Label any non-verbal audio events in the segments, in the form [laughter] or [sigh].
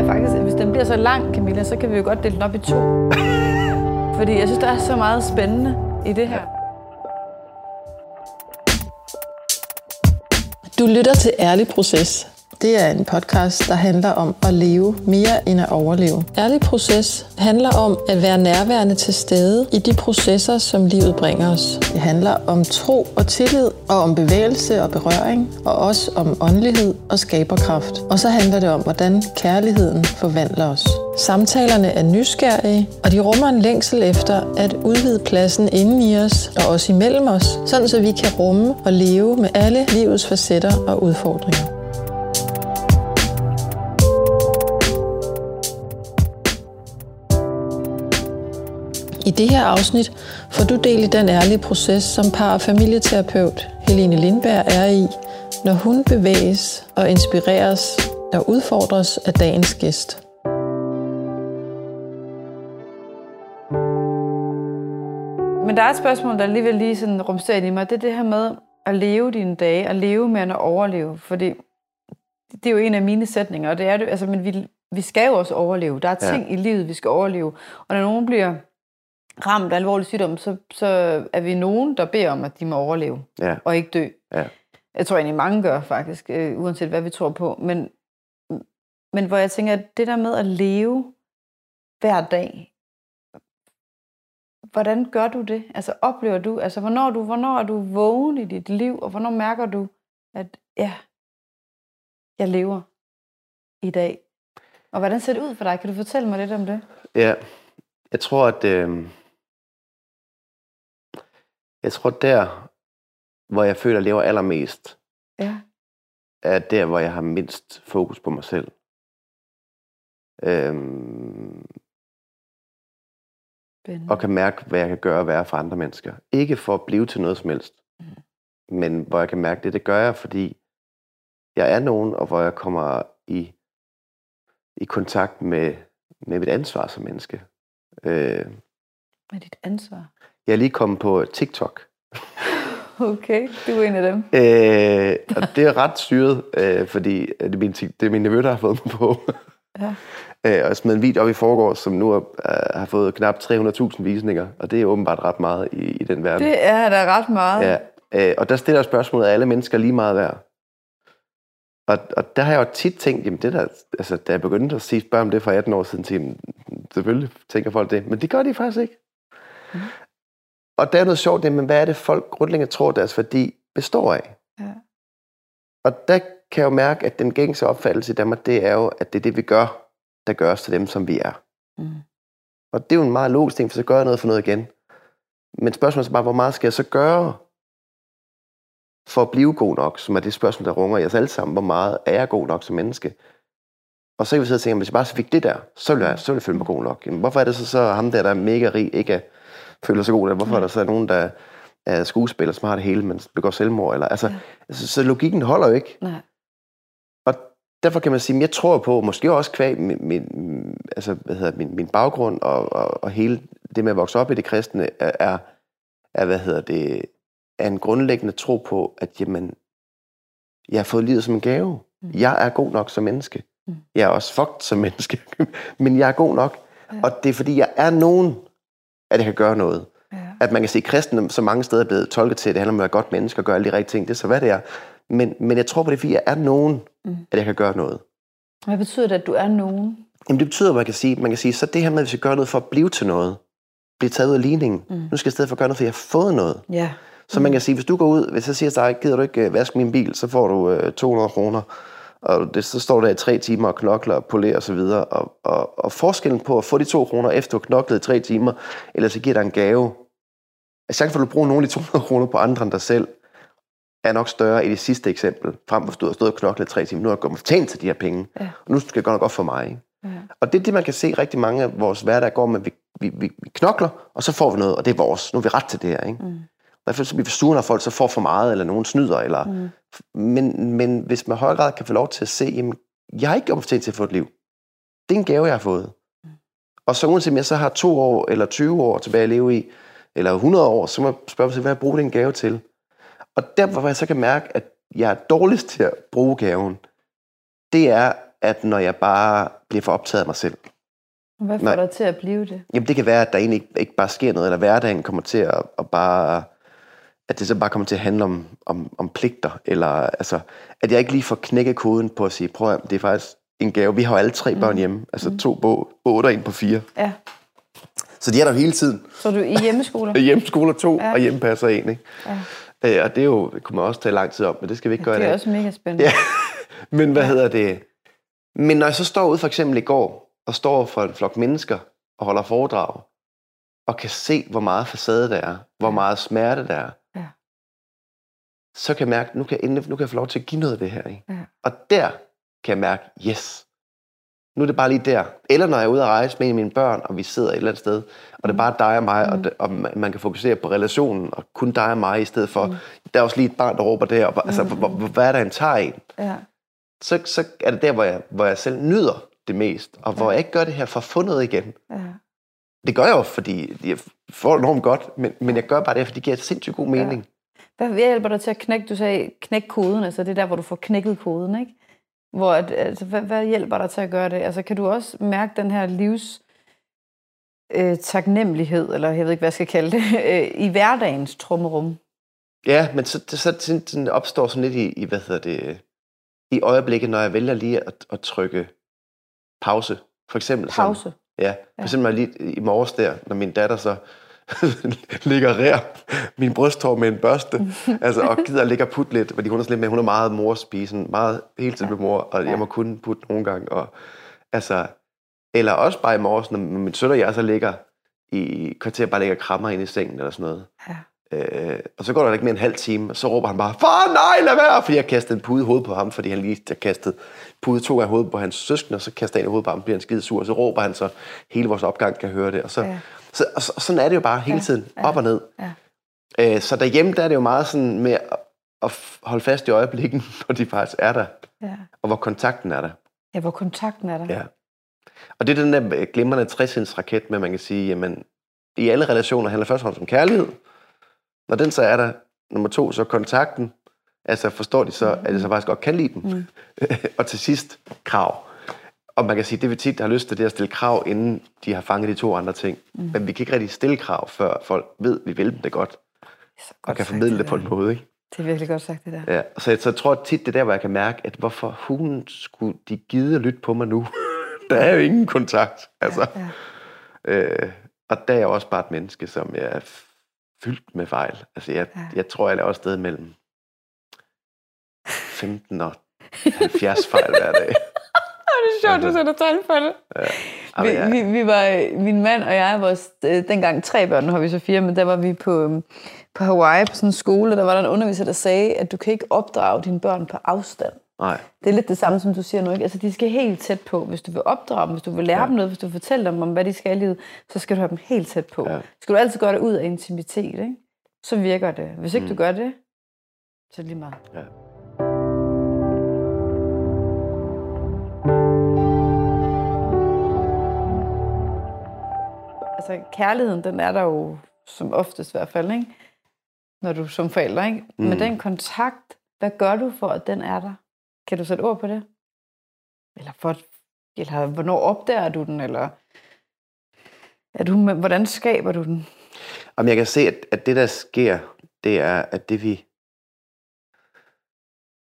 jeg faktisk, at hvis den bliver så lang, Camilla, så kan vi jo godt dele den op i to. [laughs] Fordi jeg synes, der er så meget spændende i det her. Du lytter til Ærlig Proces. Det er en podcast, der handler om at leve mere end at overleve. Ærlig Proces handler om at være nærværende til stede i de processer, som livet bringer os. Det handler om tro og tillid, og om bevægelse og berøring, og også om åndelighed og skaberkraft. Og så handler det om, hvordan kærligheden forvandler os. Samtalerne er nysgerrige, og de rummer en længsel efter at udvide pladsen inden i os og også imellem os, sådan så vi kan rumme og leve med alle livets facetter og udfordringer. I det her afsnit får du del i den ærlige proces, som par- og familieterapeut Helene Lindberg er i, når hun bevæges og inspireres og udfordres af dagens gæst. Men der er et spørgsmål, der alligevel lige sådan rumsterer ind i mig. Det er det her med at leve dine dage, at leve med at overleve. Fordi det er jo en af mine sætninger, og det er det, altså, men vi, vi skal jo også overleve. Der er ting ja. i livet, vi skal overleve. Og når nogen bliver ramt af alvorlig sygdom, så, så er vi nogen, der beder om, at de må overleve Ja. og ikke dø. Ja. Jeg tror egentlig, mange gør faktisk, øh, uanset hvad vi tror på. Men, men hvor jeg tænker, at det der med at leve hver dag, hvordan gør du det? Altså oplever du, altså hvornår du, hvornår er du vågen i dit liv, og hvornår mærker du, at ja, jeg lever i dag? Og hvordan ser det ud for dig? Kan du fortælle mig lidt om det? Ja, jeg tror, at øh, jeg tror der, hvor jeg føler, at jeg lever allermest, Ja. er der, hvor jeg har mindst fokus på mig selv. Øhm, Spændende. og kan mærke, hvad jeg kan gøre og være for andre mennesker. Ikke for at blive til noget som helst, men hvor jeg kan mærke det, det gør jeg, fordi jeg er nogen, og hvor jeg kommer i, i kontakt med, med mit ansvar som menneske. Øh, Med dit ansvar. Jeg er lige kommet på TikTok, Okay, du er en af dem. Øh, og det er ret syret, øh, fordi det er, min, det er min nevø, der har fået mig på. Ja. øh, og jeg smed en video op i forgårs, som nu er, øh, har fået knap 300.000 visninger, og det er åbenbart ret meget i, i den verden. Det er da ret meget. Ja, øh, og der stiller spørgsmålet, er alle mennesker lige meget værd? Og, og der har jeg jo tit tænkt, jamen det der, altså da jeg begyndte at sige, spørge om det for 18 år siden, tænkte, jeg, selvfølgelig tænker folk det, men det gør de faktisk ikke. Mm. Og der er noget sjovt, det, men hvad er det folk grundlæggende tror, deres værdi består af? Ja. Og der kan jeg jo mærke, at den gængse opfattelse i Danmark, det er jo, at det er det, vi gør, der gør os til dem, som vi er. Mm. Og det er jo en meget logisk ting, for så gør jeg noget for noget igen. Men spørgsmålet er bare, hvor meget skal jeg så gøre for at blive god nok, som er det spørgsmål, der runger i os alle sammen. Hvor meget er jeg god nok som menneske? Og så kan vi sidde og tænke, hvis jeg bare så fik det der, så ville jeg, så ville jeg føle mig god nok. Jamen, hvorfor er det så, så ham der, der er mega rig, ikke er, føler sig god? Eller hvorfor er der så nogen, der er skuespiller, som har det hele, men begår selvmord? Eller, altså, Ja. altså, så logikken holder jo ikke. Nej. Og derfor kan man sige, at jeg tror på, måske også kvæg min, min, altså, hvad hedder, min, min baggrund og, og, og hele det med at vokse op i det kristne, er, er, er hvad hedder det, er en grundlæggende tro på, at jamen, jeg har fået livet som en gave. Mm. Jeg er god nok som menneske. Mm. Jeg er også fucked som menneske, [laughs] men jeg er god nok. Ja. Og det er fordi, jeg er nogen, at jeg kan gøre noget. Ja. At man kan se, at kristne så mange steder er blevet tolket til, at det handler om at være godt menneske og gøre alle de rigtige ting. Det er så, hvad det er. Men, men jeg tror på det, fordi jeg er nogen, Mm. at jeg kan gøre noget. Hvad betyder det, at du er nogen? Jamen det betyder, at man kan sige, man kan sige, så det her med, at vi skal gøre noget for at blive til noget, blive taget ud af ligningen. Mm. Nu skal jeg i stedet for gøre noget, for jeg har fået noget. Ja. Så man kan sige, hvis du går ud, hvis jeg siger til dig, gider du ikke øh, vaske min bil, så får du øh, 200 kroner. Og det, så står du der i tre timer og knokler og polerer og så videre. Og, og, og forskellen på at få de to kroner, efter du har knoklet i tre timer, eller så giver dig en gave, at chancen for, at du bruger nogle af de 200 kroner på andre end dig selv, er nok større i det sidste eksempel, frem for at du har stået og knoklet i tre timer. Nu har jeg gået fortjent til de her penge, Ja. og nu skal det godt nok godt for mig. Ikke? Ja. Og det er det, man kan se rigtig mange af vores hverdag går med. Vi, vi, vi, vi knokler, og så får vi noget, og det er vores. Nu er vi ret til det her. Ikke? Mm. I hvert fald så bliver når folk så får for meget, eller nogen snyder. Eller, Mm. men, men hvis man i høj grad kan få lov til at se, jamen, jeg har ikke gjort mig fortjent til at få et liv. Det er en gave, jeg har fået. Og så uanset om jeg så har to år, eller 20 år tilbage at leve i, eller 100 år, så må jeg spørge mig selv, hvad jeg bruger den gave til. Og der, hvor jeg så kan mærke, at jeg er dårligst til at bruge gaven, det er at når jeg bare bliver for optaget af mig selv. Hvad får Nej. dig til at blive det? Jamen det kan være, at der egentlig ikke, ikke bare sker noget, eller hverdagen kommer til at, at bare at det så bare kommer til at handle om, om, om pligter, eller altså, at jeg ikke lige får knækket koden på at sige, prøv at det er faktisk en gave. Vi har jo alle tre børn hjemme, altså to på otte og en på fire. Ja. Så de er der hele tiden. Så du i hjemmeskoler? [laughs] Hjemmeskoler to, Ja. ja. og hjemmepasser en, ikke? Ja. Øh, og det er jo, det kunne man også tage lang tid om, men det skal vi ikke gøre i Det er dag. også mega spændende. Ja. [laughs] Men hvad hedder det? Men når jeg så står ude for eksempel i går, og står for en flok mennesker og holder foredrag, og kan se, hvor meget facade der er, hvor meget smerte der er, Ja. Så kan jeg mærke, nu kan jeg, endelig, nu kan jeg få lov til at give noget af det her. Ikke? Ja. Og der kan jeg mærke, yes, nu er det bare lige der. Eller når jeg er ude at rejse med mine børn, og vi sidder et eller andet sted, og det er bare dig og mig, mm. og, det, og man kan fokusere på relationen, og kun dig og mig, i stedet for, mm. der er også lige et barn, der råber der, og, altså, hvor, hvor, hvad er der en tager en? Ja. så, så er det der, hvor jeg, hvor jeg selv nyder det mest, og hvor jeg ikke gør det her for noget igen. ja. Det gør jeg jo, fordi jeg får enormt godt, men, men jeg gør bare det, fordi det giver sindssygt god mening. Hvad hjælper dig til at knække? Du sagde, knæk koden, altså det er der, hvor du får knækket koden, ikke? Hvor, altså, hvad, hvad hjælper dig til at gøre det? Altså, kan du også mærke den her livs øh, taknemmelighed, eller jeg ved ikke, hvad jeg skal kalde det, [laughs] øh, i hverdagens trummerum? Ja, men så, så sådan, sådan opstår sådan lidt i, i, hvad hedder det, i øjeblikket, når jeg vælger lige at, at trykke pause. For eksempel sådan- Pause. Ja, for eksempel jeg lige i morges der, når min datter så [laughs] ligger rær min brysthår med en børste, altså, og gider ligge og putte lidt, fordi hun er sådan lidt med, hun er meget morspisen, meget hele tiden med mor, og jeg må kun putte nogle gange, og altså, eller også bare i morges, når min søn og jeg så ligger i kvarter, bare ligger og krammer ind i sengen eller sådan noget. Ja. Øh, og så går der ikke mere en halv time, og så råber han bare, far nej, lad være, fordi jeg kastede en pude i hovedet på ham, fordi han lige har kastet pude to gange i hovedet på hans søskende, og så kaster jeg en i hovedet på ham, bliver han skide sur, og så råber han så, hele vores opgang kan høre det, og så, Ja. Så, og, så- og sådan er det jo bare hele tiden, ja, op og ned. ja. Øh, så derhjemme, der er det jo meget sådan med at, holde fast i øjeblikken, [laughs] når de faktisk er der, Ja. og hvor kontakten er der. ja, hvor kontakten er der. Ja. Og det er den der glimrende 60 raket med, man kan sige, jamen, i alle relationer handler først og fremmest om kærlighed. Når den så er der, nummer to, så kontakten. Altså forstår de så, at jeg så faktisk godt kan lide dem. Mm. [laughs] og til sidst, krav. Og man kan sige, det vi tit har lyst til, det er at stille krav, inden de har fanget de to andre ting. Mm. Men vi kan ikke rigtig stille krav, før folk ved, at vi vil dem det godt, og godt kan sagt, formidle det på der. en måde. Ikke? Det er virkelig godt sagt, det der. Ja, så, jeg, så jeg tror tit, det er der, hvor jeg kan mærke, at hvorfor hun skulle de gide at lytte på mig nu? [laughs] der er jo ingen kontakt. Altså. Ja. Øh, og der er jeg også bare et menneske, som jeg er fyldt med fejl. Altså, jeg, Ja. ja. jeg tror, jeg laver sted mellem 15 og 70 fejl hver dag. [laughs] Det er sjovt, du sætter tal på det. Jamen, Vi, jeg, vi, vi var, min mand og jeg, vores, øh, dengang tre børn, nu har vi så fire, men der var vi på, øhm, på Hawaii på sådan en skole, der var der en underviser, der sagde, at du kan ikke opdrage dine børn på afstand. nej, Det er lidt det samme, som du siger nu. Ikke? Altså, de skal helt tæt på. Hvis du vil opdrage dem, hvis du vil lære ja. Ja. dem noget, hvis du vil fortælle dem om, hvad de skal i livet, så skal du have dem helt tæt på. Ja. Ja. Skal du altid gøre det ud af intimitet, ikke? så virker det. Hvis ikke mm. du gør det, så er det lige meget. Ja. Altså, kærligheden, den er der jo som oftest i hvert fald, ikke? Når du som forælder, ikke? Mm. Men den kontakt, hvad gør du for, at den er der? Kan du sætte ord på det? Eller, for, eller hvornår opdager du den? Eller er du, hvordan skaber du den? Jamen, jeg kan se, at, at det, der sker, det er, at det vi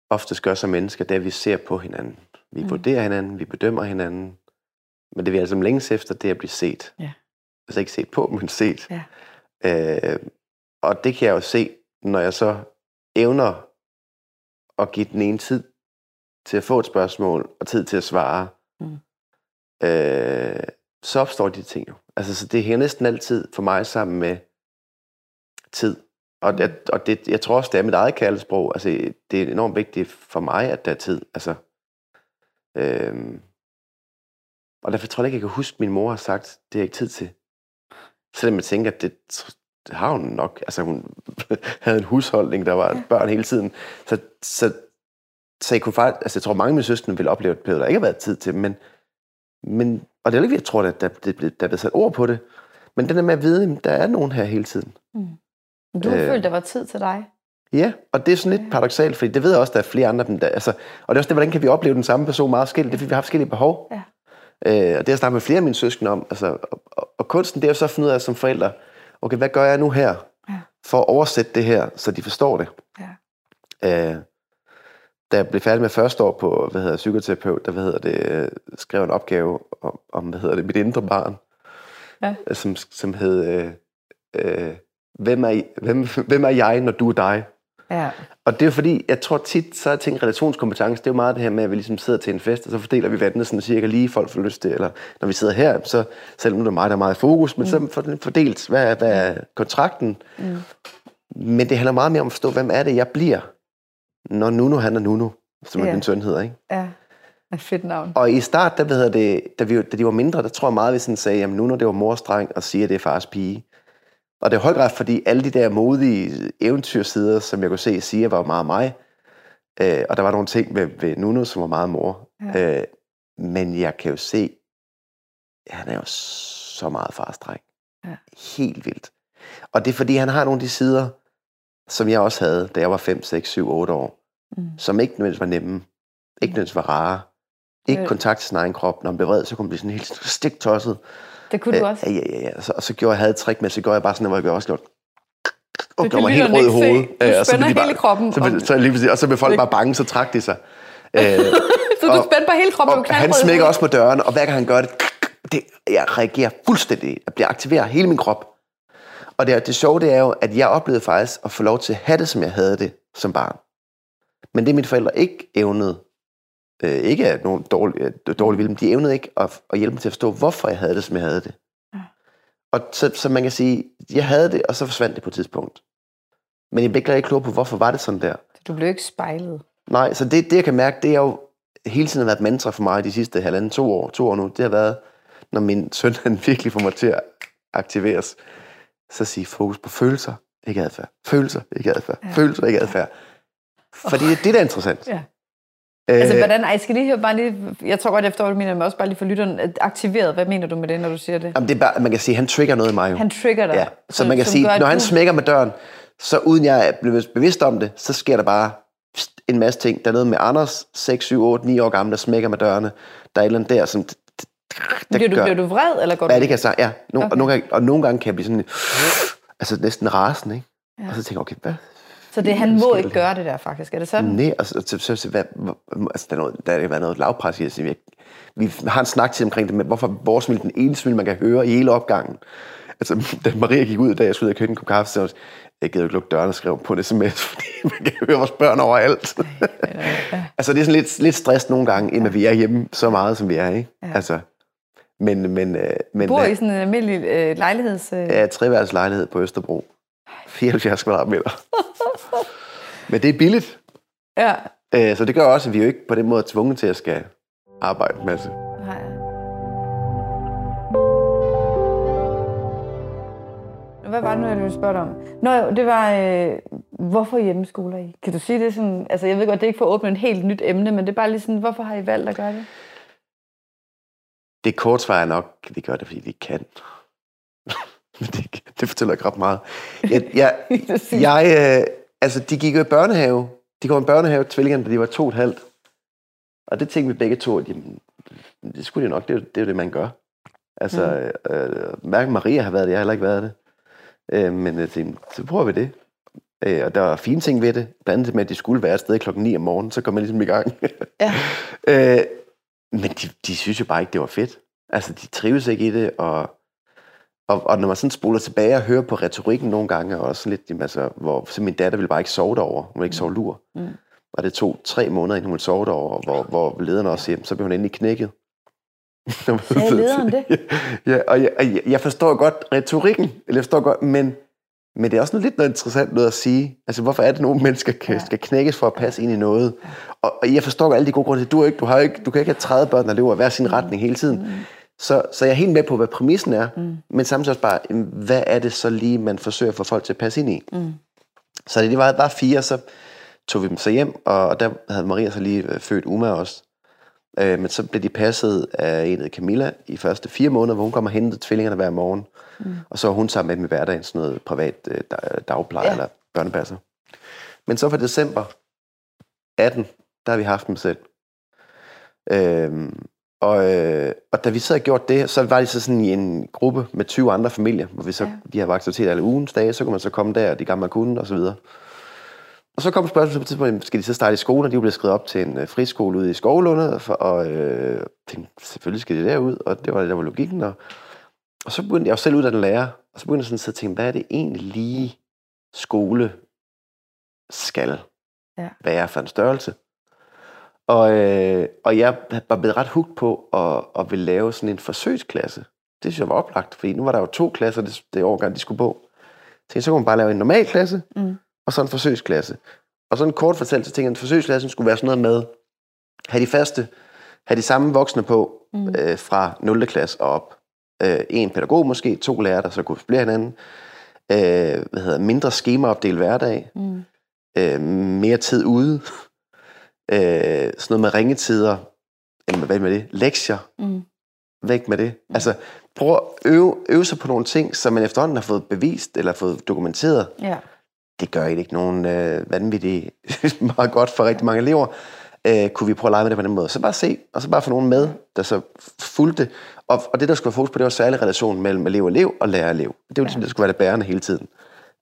oftest gør som mennesker, det er, at vi ser på hinanden. Vi Mm. vurderer hinanden, vi bedømmer hinanden. Men det vi altså længes efter, det er at blive set. Ja. Altså ikke set på, [laughs] men set. Ja. Øh, og det kan jeg jo se, når jeg så evner at give den ene tid til at få et spørgsmål, og tid til at svare. Mm. Øh, så opstår de ting jo. Altså, så det hænger næsten altid for mig sammen med tid. Og, jeg, og det, jeg tror også, det er mit eget kærlighedssprog. Altså, det er enormt vigtigt for mig, at der er tid. Altså, øhm, og derfor tror jeg ikke, jeg kan huske, at min mor har sagt, det er ikke tid til. Selvom jeg tænker, at det, det har hun nok. Altså, hun [laughs] havde en husholdning, der var Ja. børn hele tiden. Så, så, så jeg kunne faktisk, altså jeg tror, mange af mine søstre ville opleve, at der ikke har været tid til dem, men, men og det er ikke, jeg tror, at der, der, der, der er blevet sat ord på det, men den der med at vide, at der er nogen her hele tiden. Du har Øh. følt, der var tid til dig. Ja, og det er sådan lidt paradoxalt, fordi det ved jeg også, der er flere andre. Der, altså, og det er også det, hvordan kan vi opleve den samme person meget forskelligt? Det er, fordi vi har forskellige behov. Ja. Øh, og det har jeg snakket med flere af mine søskende om. Altså, og, og, og kunsten, det er jo så at finde ud af som forældre, okay, hvad gør jeg nu her, Ja. for at oversætte det her, så de forstår det. Ja. Øh, da jeg blev færdig med første år på, hvad hedder psykoterapeut, der hvad hedder det, øh, skrev en opgave om, om, hvad hedder det, mit indre barn, Ja. øh, som, som hed, øh, øh, hvem, er, hvem, hvem er jeg, når du er dig? Ja. Og det er jo fordi, jeg tror tit, så er tænkt relationskompetence, det er jo meget det her med, at vi ligesom sidder til en fest, og så fordeler vi vandet sådan cirka lige, folk får lyst til, eller når vi sidder her, så selvom nu er det mig, der er meget i fokus, men mm. så det fordelt, hvad er, hvad er kontrakten? Mm. Men det handler meget mere om at forstå, hvem er det, jeg bliver, når Nuno han er Nuno, som yeah. min søn hedder, ikke? Ja. Et fedt navn. Og i start, der, hvad hedder det, da, vi, da de var mindre, der tror jeg meget, vi sådan sagde, jamen Nuno, det var mors dreng, og siger, det er fars pige. Og det er i høj grad, fordi alle de der modige eventyrsider, som jeg kunne se, siger, var meget mig. Øh, og der var nogle ting ved, ved Nuno, som var meget mor. Ja. Øh, men jeg kan jo se, at han er jo så meget fars dreng. Ja. Helt vildt. Og det er, fordi han har nogle af de sider, som jeg også havde, da jeg var 5, 6, 7, 8 år, Mm. som ikke nødvendigvis var nemme, ikke nødvendigvis var rare, ikke Øh. kontakt til sin egen krop. Når man blev vred, så kunne man blive sådan helt stiktosset. Det kunne du Øh, også. Ja, ja, ja. Og så, og så gjorde jeg, havde et trick med, så gjorde jeg bare sådan, hvor jeg også gjorde, og gjorde mig helt rød i hovedet. se. Du og så hele kroppen Så, blev, så lige og så blev folk bare bange, så trak de sig. Øh, [laughs] Så du og- spændte på hele kroppen. og han smækker også på døren, og hver gang han gør det, det jeg reagerer fuldstændig. Jeg bliver aktiveret hele min krop. Og det, det sjove det er jo, at jeg oplevede faktisk at få lov til at have det, som jeg havde det som barn. Men det mine forældre ikke evnede, øh, ikke af nogen dårlig, øh, dårlig vilje, men de evnede ikke at, at hjælpe mig til at forstå, hvorfor jeg havde det, som jeg havde det. Ja. Og så, så man kan sige, jeg havde det, og så forsvandt det på et tidspunkt. Men jeg blev ikke rigtig klog på, hvorfor var det sådan der. Du blev ikke spejlet. Nej, så det, det jeg kan mærke, det er jo hele tiden har været et mantra for mig de sidste halvanden, to år, to år nu. Det har været, når min søn han virkelig får mig til at aktiveres, så sige fokus på følelser, ikke adfærd. Følelser, ikke adfærd. Ja. Følelser, ikke adfærd. [laughs] Fordi det er det, der er interessant. Ja. Øh, Altså, hvordan, ej, jeg skal lige høre, bare lige, jeg tror godt, efter hvad du mener, men også bare lige for lytteren, aktiveret, hvad mener du med det, når du siger det? jamen, det er bare, man kan sige, han trigger noget i mig jo. Han trigger dig. Ja, så man kan sige, når han smækker med døren, så uden jeg er blevet bevidst om det, så sker der bare en masse ting. Der er noget med Anders, 6, 7, 8, 9 år gammel, der smækker med dørene. Der er et eller andet der, som... Der Bliver du, gør- bliver du vred, eller går Ja, du... det kan jeg sige. Ja, no, Okay. og, nogle gange, og nogle gange kan jeg blive sådan... Altså næsten rasende, ikke? Ja. Ja. Og så tænker jeg, okay, hvad? Så det, han må ikke gøre det der, faktisk. Er det sådan? Nej, og så, så, så, så hvad, altså, der, er noget, der er været noget lavpres i at sige, vi har en snak til omkring det med, hvorfor vores smil, den ene smil, man kan høre i hele opgangen. Altså, [laughs] da Maria gik ud, da jeg skulle ud og købe en kop kaffe, så jeg, jeg gider ikke lukke døren og skrive på en sms, [laughs] fordi man kan høre vores børn overalt. [laughs] altså, det er sådan lidt, lidt stress nogle gange, inden vi er hjemme så meget, som vi er, ikke? Ja. Altså, men, men, øh, men Bor øh, i sådan en almindelig øh, lejligheds... Øh... Ja, treværelses lejlighed på Østerbro. 74 kvadratmeter. [laughs] Men det er billigt. ja. Øh, Så det gør også, at vi er jo ikke på den måde tvunget til at skal arbejde en masse. Nej. Hvad var det nu, jeg ville spørge dig om? Nå, jo, det var, øh, hvorfor hjemmeskoler I? Kan du sige det sådan? Altså, jeg ved godt, det er ikke for at åbne et helt nyt emne, men det er bare lige sådan, hvorfor har I valgt at gøre det? Det kort svar er nok, at vi gør det, fordi vi kan. Det, det fortæller ikke ret meget. Jeg, jeg, [laughs] jeg, øh, altså, de gik jo i børnehave. De kom i børnehave, tvillingerne, da de var to og et halvt. Og det tænkte vi begge to, at jamen, det skulle de nok, det er, det er jo det, man gør. Altså, mm. øh, hverken Maria har været det, jeg har heller ikke været det. Øh, men jeg tænkte, så prøver vi det. Øh, og der var fine ting ved det. Blandt andet med, at de skulle være et sted klokken 9 om morgenen, så kom man ligesom i gang. [laughs] Ja. øh, men de, de synes jo bare ikke, det var fedt. Altså, de trives ikke i det, og, og, og når man sådan spoler tilbage og hører på retorikken nogle gange, og sådan lidt, jamen, altså, hvor så min datter ville bare ikke sove derover. Hun ville ikke sove lur. Mm. Og det tog tre måneder, inden hun ville sove derover, hvor, hvor lederen også hjem, så blev hun endelig knækket. [laughs] Sagde lederen det? [laughs] Ja, og jeg, og jeg, jeg forstår godt retorikken, eller jeg forstår godt, men, men det er også noget lidt noget interessant noget at sige. Altså, hvorfor er det, at nogle mennesker kan, skal knækkes for at passe ind i noget? Og, og jeg forstår godt alle de gode grunde du, ikke, du, har ikke, du kan ikke have 30 børn, der lever i hver sin retning hele tiden. Mm. Så, så jeg er helt med på, hvad præmissen er, Mm. men samtidig også bare, hvad er det så lige, man forsøger at få folk til at passe ind i? Mm. Så det var bare fire, så tog vi dem så hjem, og der havde Maria så lige øh, født Uma også. Øh, men så blev de passet af en, hed Camilla, i første fire måneder, hvor hun kom og hentede tvillingerne hver morgen. Mm. Og så var hun sammen med dem i hverdagen, sådan noget privat øh, dag- dagpleje ja. eller børnepasser. Men så fra december 18, der har vi haft dem selv. Øhm, og, øh, og da vi så havde gjort det, så var det så sådan i en gruppe med 20 andre familier, hvor vi så, Ja. de havde aktiviteter alle ugens dage, så kunne man så komme der, de gamle kunne, og så videre. Og så kom spørgsmålet på et tidspunkt, skal de så starte i skole, og de blev skrevet op til en øh, friskole ude i Skovlunde, for, og øh, tænkte, selvfølgelig skal de derud, og det var det, der var logikken. Og, og så begyndte jeg jo selv ud af den lærer, og så begyndte jeg sådan at og tænke, hvad er det egentlig lige skole skal Ja. være for en størrelse? Og, øh, og jeg var blevet ret hugt på at, at ville lave sådan en forsøgsklasse. Det synes jeg var oplagt, fordi nu var der jo to klasser, det, det årgang, de skulle på. Så så kunne man bare lave en normal klasse, Mm. og så en forsøgsklasse. Og sådan kort fortalt, så tænkte jeg, at forsøgsklassen skulle være sådan noget med, have de faste, have de samme voksne på Mm. øh, fra 0. klasse og op. Øh, en pædagog måske, to lærere, der så kunne supplere hinanden. Øh, hvad hedder, mindre skemaopdel hverdag. Mm. Øh, mere tid ude. Øh, sådan noget med ringetider. Eller hvad med det? Lektier. Mm. Væk med det. Altså, prøv at øve, øve sig på nogle ting, som man efterhånden har fået bevist, eller fået dokumenteret. Ja. Det gør ikke nogen øh, vanvittigt [laughs] meget godt for rigtig mange elever. Øh, kunne vi prøve at lege med det på den måde? Så bare se, og så bare få nogen med, der så fulgte. Og, og det, der skulle være fokus på, det var særlig relation mellem elev og elev og lærer og elev. Det var ligesom, det skulle være det bærende hele tiden.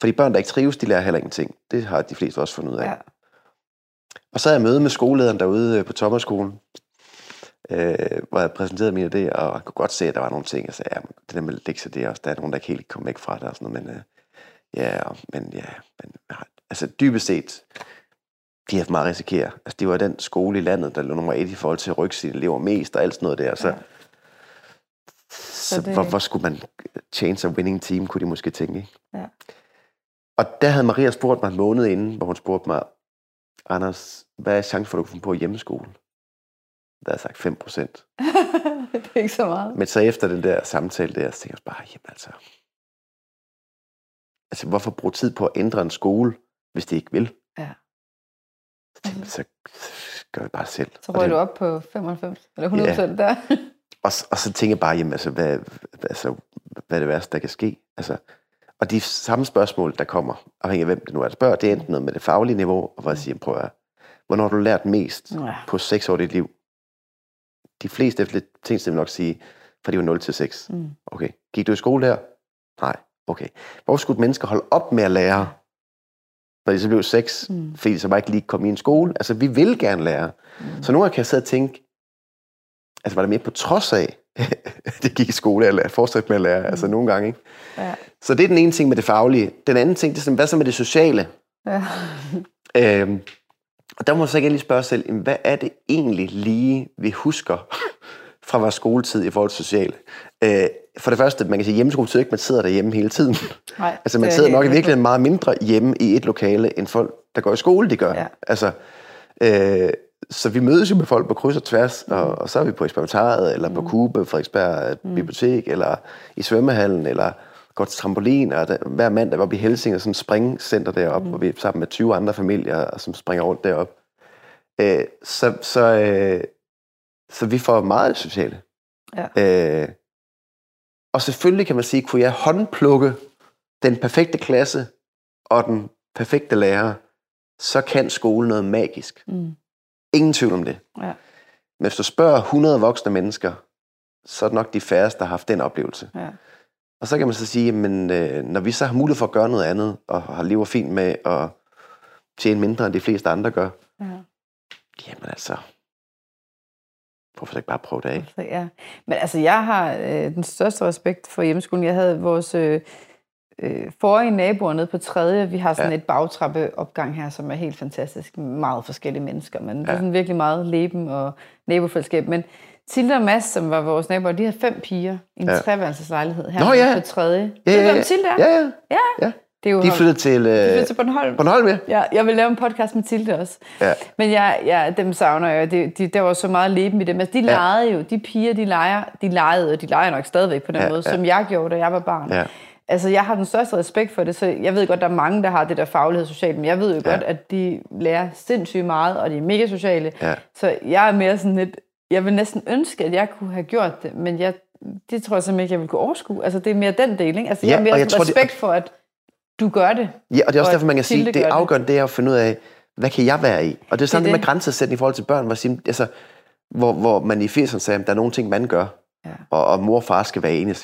For de børn, der ikke trives, de lærer heller ingenting. Det har de fleste også fundet ud af. ja. Og så havde jeg møde med skolelederen derude øh, på Thomasskolen, øh, hvor jeg præsenterede mine idéer, og jeg kunne godt se, at der var nogle ting, jeg sagde, ja, det der med lektier, det er også, der er nogen, der ikke helt kom væk fra det, og sådan noget, men øh, ja, men ja, men, altså dybest set, de har meget at risikere. Altså, det var den skole i landet, der lå nummer et i forhold til at rykke sine elever mest, og alt sådan noget der, så, Ja. så, Så det- det... hvor, hvor skulle man change a winning team, kunne de måske tænke, ikke? Ja. Og der havde Maria spurgt mig en måned inden, hvor hun spurgte mig, Anders, hvad er chancen for, at du kan på hjemmeskole? Der har jeg sagt 5 procent. [laughs] det er ikke så meget. Men så efter den der samtale der, så tænkte jeg bare, jamen altså, altså hvorfor bruge tid på at ændre en skole, hvis de ikke vil? Ja. Så tænkte jeg, så gør jeg bare selv. Så røg det- du op på 95 eller 100 procent der. Og, og så tænker jeg bare, jamen altså, hvad, altså, hvad er det værste, der kan ske? Altså, og de samme spørgsmål, der kommer, afhængig af hvem det nu er, der spørger, det er enten noget med det faglige niveau, og hvor jeg siger, prøv at hvornår har du lært mest Ja. på seks år i dit liv? De fleste efter ting, vil nok sige, fra de var 0 til 6. Mm. Okay. Gik du i skole der? Nej. Okay. Hvor skulle mennesker holde op med at lære, når de så blev 6, Mm. fordi de så bare ikke lige kom i en skole? Altså, vi vil gerne lære. Mm. Så nogle gange kan jeg sidde og tænke, altså var det mere på trods af, [laughs] det gik i skole, eller fortsat med at lære, altså nogle gange, ikke? Ja. Så det er den ene ting med det faglige. Den anden ting, det er sådan, hvad så med det sociale? Ja. [laughs] Øhm, og der må man så igen lige spørge selv, jamen, hvad er det egentlig lige, vi husker [laughs] fra vores skoletid i forhold til sociale? Øh, for det første, man kan sige, hjemmeskole betyder ikke, at man sidder derhjemme hele tiden. Nej, Altså man er sidder nok i virkeligheden meget mindre hjemme i et lokale, end folk, der går i skole, de gør. Ja. Altså, øh, så vi mødes jo med folk på kryds og tværs, Mm. og, og så er vi på eksperimentariet, eller på Kube, Frederiksberg Mm. Bibliotek, eller i svømmehallen, eller går til trampolin, og der, hver mandag var vi i Helsing, og sådan springcenter deroppe, mm. hvor vi er sammen med 20 andre familier, som springer rundt deroppe. Øh, så, så, øh, så vi får meget det sociale. Ja. Øh, og selvfølgelig kan man sige, kunne jeg håndplukke den perfekte klasse og den perfekte lærer, så kan skolen noget magisk. Mm. Ingen tvivl om det. Ja. Men hvis du spørger 100 voksne mennesker, så er det nok de færreste, der har haft den oplevelse. Ja. Og så kan man så sige, men øh, når vi så har mulighed for at gøre noget andet, og har lever fint med at tjene mindre, end de fleste andre gør, Ja. jamen altså, hvorfor så ikke bare prøve det af? Så, ja. Men altså, jeg har øh, den største respekt for hjemmeskolen. Jeg havde vores øh, øh, forrige naboer nede på tredje. Vi har sådan ja. Et bagtrappeopgang her, som er helt fantastisk. Meget forskellige mennesker, men ja. det er sådan virkelig meget leben og nabofællesskab. Men Tilde og Mads, som var vores naboer, de havde fem piger i en ja. Treværelseslejlighed her Nå, ja. på tredje. Ja, Ved du, ja, hvem ja. Tilde er? Ja, ja. ja. ja. Det er jo De flyttede til, de øh, flyttede til Bornholm. Bornholm, ja. Ja, jeg vil lave en podcast med Tilde også. ja. Men jeg, jeg, dem savner jeg. Det, de, der var så meget leben i dem. Altså, de Ja. legede jo, de piger, de leger, de legede, og de leger nok stadigvæk på den Ja, måde, ja. som jeg gjorde, da jeg var barn. Ja. Altså, jeg har den største respekt for det, så jeg ved godt, der er mange, der har det der faglighed socialt, men jeg ved jo Ja. godt, at de lærer sindssygt meget, og de er mega sociale. Ja. Så jeg er mere sådan lidt, jeg vil næsten ønske, at jeg kunne have gjort det, men jeg, det tror jeg simpelthen ikke, jeg ville kunne overskue. Altså, det er mere den del, ikke? Altså, jeg Ja, har mere jeg tror, det- respekt for, at du gør det. Ja, og det er også Og derfor, man kan sige, Tilde det gør det. afgørende, det er at finde ud af, hvad kan jeg være i? Og det er sådan Det det med det. grænsesætning i forhold til børn, hvor, altså, hvor, hvor man i 80'erne sagde, at der er nogle ting, man gør, Ja. og, og mor og far skal være enige.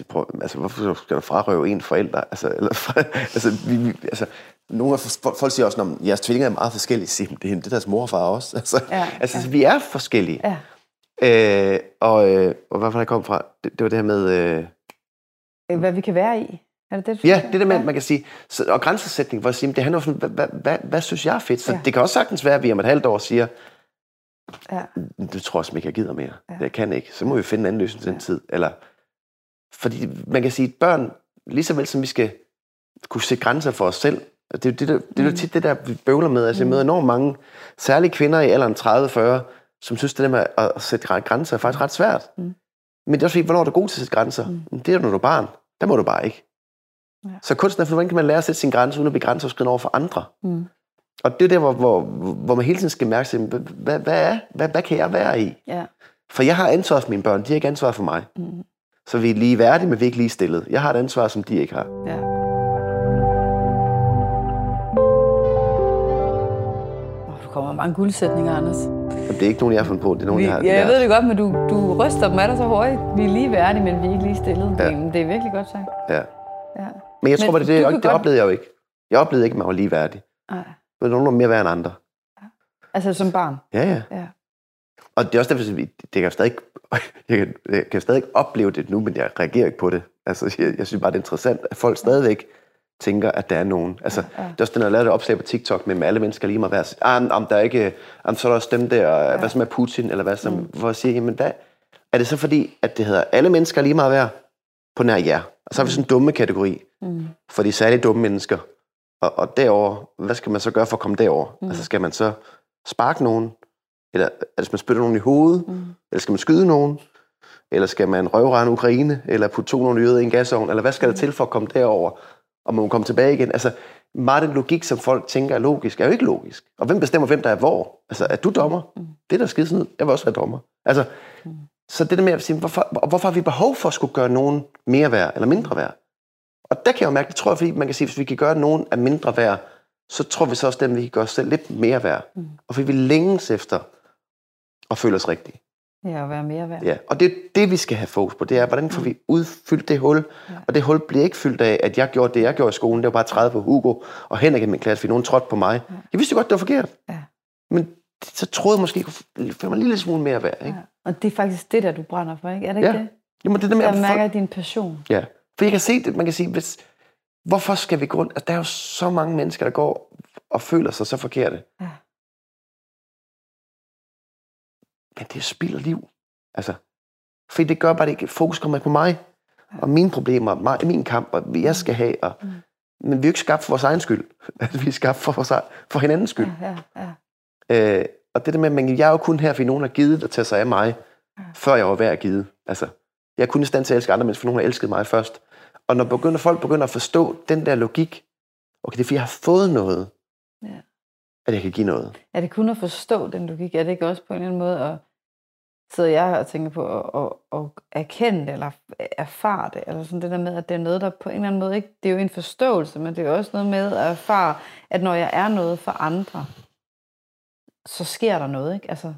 Altså, hvorfor skal du frarøve en forælder? Altså, eller, [laughs] altså, vi, vi, altså, nogle af folk siger også, at jeres tvillinger er meget forskellige. [laughs] Siger, "Men det er det er deres mor og far også. Altså, Ja, altså ja. vi er forskellige. Ja. Øh, og, øh, og hvad var det, jeg kom fra? Det, det var det her med... Øh, Hvad vi kan være i. Er det det, Ja, siger? det der med, Ja. man kan sige, så, og grænsesætning, hvor at sige, det handler om sådan, hvad, hvad, hvad, hvad synes jeg er fedt? Så ja. det kan også sagtens være, at vi om et halvt år siger, Ja. det tror jeg simpelthen ikke, jeg gider mere. Ja. Jeg kan ikke. Så må vi finde en anden løsning til den tid. Eller, fordi man kan sige, at børn, lige så vel som vi skal kunne sætte grænser for os selv, det er jo det, der, det er jo Mm. tit det, der vi bøvler med. Altså, jeg Mm. møder enormt mange, særlige kvinder i alderen 30-40, som synes, det der med at sætte grænser er faktisk ret svært. Mm. Men det er også fordi, hvornår er du god til at sætte grænser? Mm. Mm. Det er, når du er barn. Der må du bare ikke. Ja. Så kunsten er, hvordan kan man lære at sætte sin grænse, uden at blive grænseoverskridende over for andre? Mm. Og det er der, hvor, hvor, hvor man hele tiden skal mærke sig, hvad, hvad, hvad, er, hvad, hvad kan jeg være i? Ja. For jeg har ansvar for mine børn, de har ikke ansvar for mig. Mm. Så vi er lige værdige, men vi er ikke lige stillet. Jeg har et ansvar, som de ikke har. ja. Du kommer med mange guldsætninger, Anders. Og det er ikke nogen, jeg har fundet på. Det er nogen, Vi, jeg har ja, jeg ved det godt, men du, du ryster dem af dig så hurtigt. Vi er lige værdige, men vi er ikke lige stillet. Ja. Det, det er virkelig godt sagt. Ja. Ja. Men jeg tror, Men det, det, det godt- oplevede jeg jo ikke. Jeg oplevede ikke, at man var lige værdig. Nej. Men nogen var mere værd end andre. Altså som barn. Ja, ja. Ja. Og det er også derfor, at det kan stadig, jeg kan, jeg kan stadig opleve det nu, men jeg reagerer ikke på det. Altså, jeg, jeg synes bare, det er interessant, at folk stadigvæk tænker, at der er nogen. Altså, Ja. det er også den, jeg lavede det opslag på TikTok med, med alle mennesker lige meget værd. Ah, om der er ikke, om så er der også dem der, ja. hvad som er Putin, eller hvad som, mm. hvor jeg siger, jamen hvad, er det så fordi, at det hedder, alle mennesker er lige meget værd på nær jer? Og så har vi sådan en dumme kategori, Mm. for de særligt dumme mennesker. Og, og derover, hvad skal man så gøre for at komme derover? Mm. Mm. Altså skal man så sparke nogen? Eller altså, man spytte nogen i hovedet? Mm. Eller skal man skyde nogen? Eller skal man røvrende Ukraine? Eller putte to jøder i en gasovn? Eller hvad skal der til for at komme derover? Og man må komme tilbage igen? Altså, meget den logik, som folk tænker er logisk, er jo ikke logisk. Og hvem bestemmer, hvem der er hvor? Altså, er du dommer? Mm. Det er da skide sådan. Jeg vil også være dommer. Altså, Mm. så det der med at sige, hvorfor, hvorfor har vi behov for at skulle gøre nogen mere værd eller mindre værd? Og der kan jeg jo mærke, det tror jeg, fordi man kan sige, hvis vi kan gøre nogen af mindre værd, så tror vi så også, at vi kan gøre os selv lidt mere værd. Mm. Og fordi vi længes efter at føle os rigtige. Ja, at være mere værd. Ja, og det er det, vi skal have fokus på. Det er, hvordan får vi udfyldt det hul? Ja. Og det hul bliver ikke fyldt af, at jeg gjorde det, jeg gjorde i skolen. Det var bare 30 på Hugo, og Henrik i min klasse, fordi nogen trådte på mig. Ja. Jeg vidste godt, det var forkert. Ja. Men så troede jeg måske, jeg kunne mig en lille smule mere værd. Ikke? Ja. Og det er faktisk det, der du brænder for, ikke? Er det ikke Ja. det? Jamen, det der med, Jeg at mærker folk, din passion. ja. For jeg kan se det, man kan sige, hvis, hvorfor skal vi gå rundt? Altså, der er jo så mange mennesker, der går og føler sig så forkerte. Ja. Men det er spild af liv. Altså, fordi det gør bare, det ikke. Fokus kommer på mig. Og mine problemer, mig, min kamp, og hvad jeg skal have. Og, Mm. Men vi er jo ikke skabt for vores egen skyld. [laughs] Altså, vi er skabt for, vores, for hinandens skyld. Ja, ja, ja. Øh, og det der med, at jeg er jo kun her, fordi nogen har givet at tage sig af mig, Ja. før jeg var værd at give. Altså, jeg er kun i stand til at elske andre mennesker, for nogen har elsket mig først. Og når begynder, folk begynder at forstå den der logik, okay, det er fordi, jeg har fået noget, Ja. at jeg kan give noget. Er det kun at forstå den logik? Er det ikke også på en eller anden måde at sidde jeg og tænker på at, at, at erkende det, eller erfare det, eller sådan det der med, at det er noget, der på en eller anden måde ikke, det er jo en forståelse, men det er jo også noget med at erfare, at når jeg er noget for andre, så sker der noget, ikke? Altså,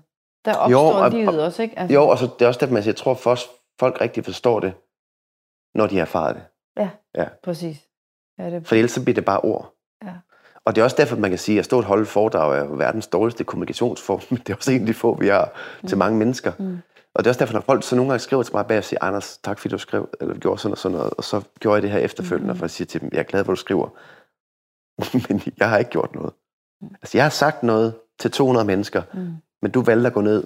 der opstår og- livet også, ikke? Altså, Jo, og så det er også derfor, man siger, jeg tror folk rigtig forstår det, når de har erfaret det. Præcis. Ja, det, For ellers så bliver det bare ord. Ja. Og det er også derfor, man kan sige, at stå og holde foredrag er verdens dårligste kommunikationsform, [laughs] men det er også en af de få, vi har til Mm. mange mennesker. Mm. Og det er også derfor, når folk så nogle gange skriver til mig bag og siger, Anders, tak fordi du skrev, eller gjorde sådan og sådan noget, og så gjorde jeg det her efterfølgende, Mhm. for at sige til dem, jeg er glad, hvor du skriver. [laughs] men jeg har ikke gjort noget. Mm. Altså, jeg har sagt noget til 200 mennesker, mm, men du valgte at gå ned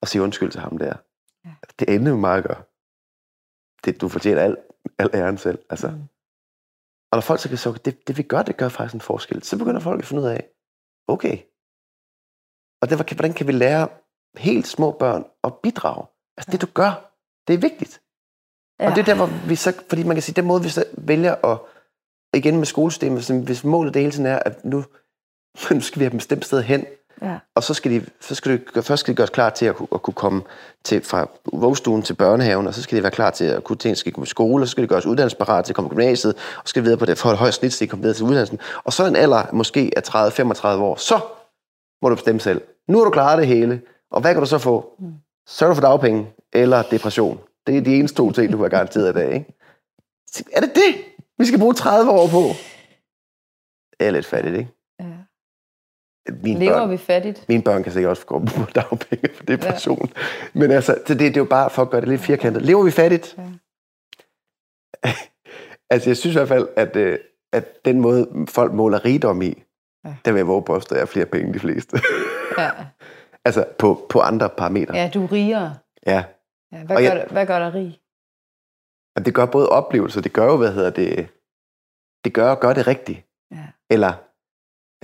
og sige undskyld til ham der. Ja. Det ender jo meget at gøre. Det, du fortjener al, al æren selv. Altså. mm. Og når folk så kan sige, det, det vi gør, det gør faktisk en forskel, så begynder folk at finde ud af, okay. Og det, hvordan kan vi lære helt små børn at bidrage? Altså det du gør, det er vigtigt. Ja. Og det er der, hvor vi så, fordi man kan sige, den måde vi så vælger at, igen med skolesystemet, så hvis målet det hele tiden er, at nu, [laughs] nu skal vi have dem bestemt sted hen, Ja. Og så skal de, så skal de, først skal de gøres klar til at, kunne- at kunne komme til, fra vugstuen til børnehaven, og så skal de være klar til at kunne til, skal komme i skole, og så skal de gøres uddannelsesparat til at komme på gymnasiet, og så skal de videre på det for et højt snit, så de kommer videre til uddannelsen. Og så en alder måske af 30-35 år, så må du bestemme selv. Nu har du klaret det hele, og hvad kan du så få? Så kan du få dagpenge eller depression. Det er de eneste to ting, du har garanteret i dag. Ikke? Er det det, vi skal bruge 30 år på? Det er lidt fattigt, ikke? Mine Lever børn, vi fattigt? mine børn kan sikkert også gå på dagpenge for depression. Ja. Men altså, så det, det er jo bare for at gøre det lidt firkantet. Lever vi fattigt? Ja. [laughs] altså, jeg synes i hvert fald, at, øh, at den måde, folk måler rigdom i, Ja. der vil jeg våge påstå, at jeg er flere penge end de fleste. [laughs] Ja. altså, på, på andre parametre. ja, du er rigere. ja. Ja. Hvad, Og gør, jeg- hvad gør dig rig? Det gør både oplevelser, det gør jo, hvad hedder det, det gør, gør det rigtigt. Ja. Eller,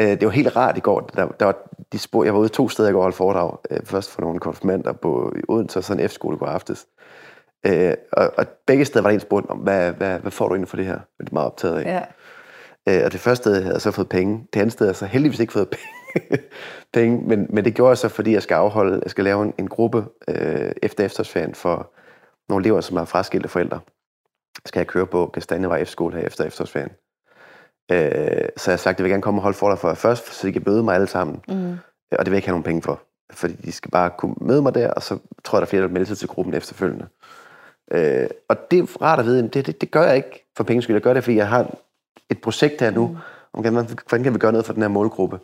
det var helt rart i går, der, der var de spor, jeg var ude to steder i går og holde foredrag. Øh, først for nogle konfirmander på i Odense, og så en F-skole går aftes. Øh, og, og, begge steder var der en spurgt om, hvad, hvad, hvad får du egentlig for det her? Det er meget optaget af. Ja. Øh, og det første sted havde jeg så fået penge. Det andet sted havde jeg så heldigvis ikke fået [laughs] penge. penge men, men det gjorde jeg så, fordi jeg skal afholde, jeg skal lave en, en gruppe øh, efter efterårsferien for nogle elever, som har fraskilte forældre. Skal jeg køre på Kastanjevej F-skole her efter efterårsferien. Øh, så jeg har sagt, at jeg vil gerne komme og holde for dig for først, så de kan møde mig alle sammen. Mm. Og det vil jeg ikke have nogen penge for. Fordi de skal bare kunne møde mig der, og så tror jeg, der er flere, der vil melde sig til gruppen efterfølgende. Øh, og det er rart at vide, det, det, det gør jeg ikke for penges skyld. Jeg gør det, fordi jeg har et projekt her nu, mm. om hvordan, hvordan kan vi gøre noget for den her målgruppe.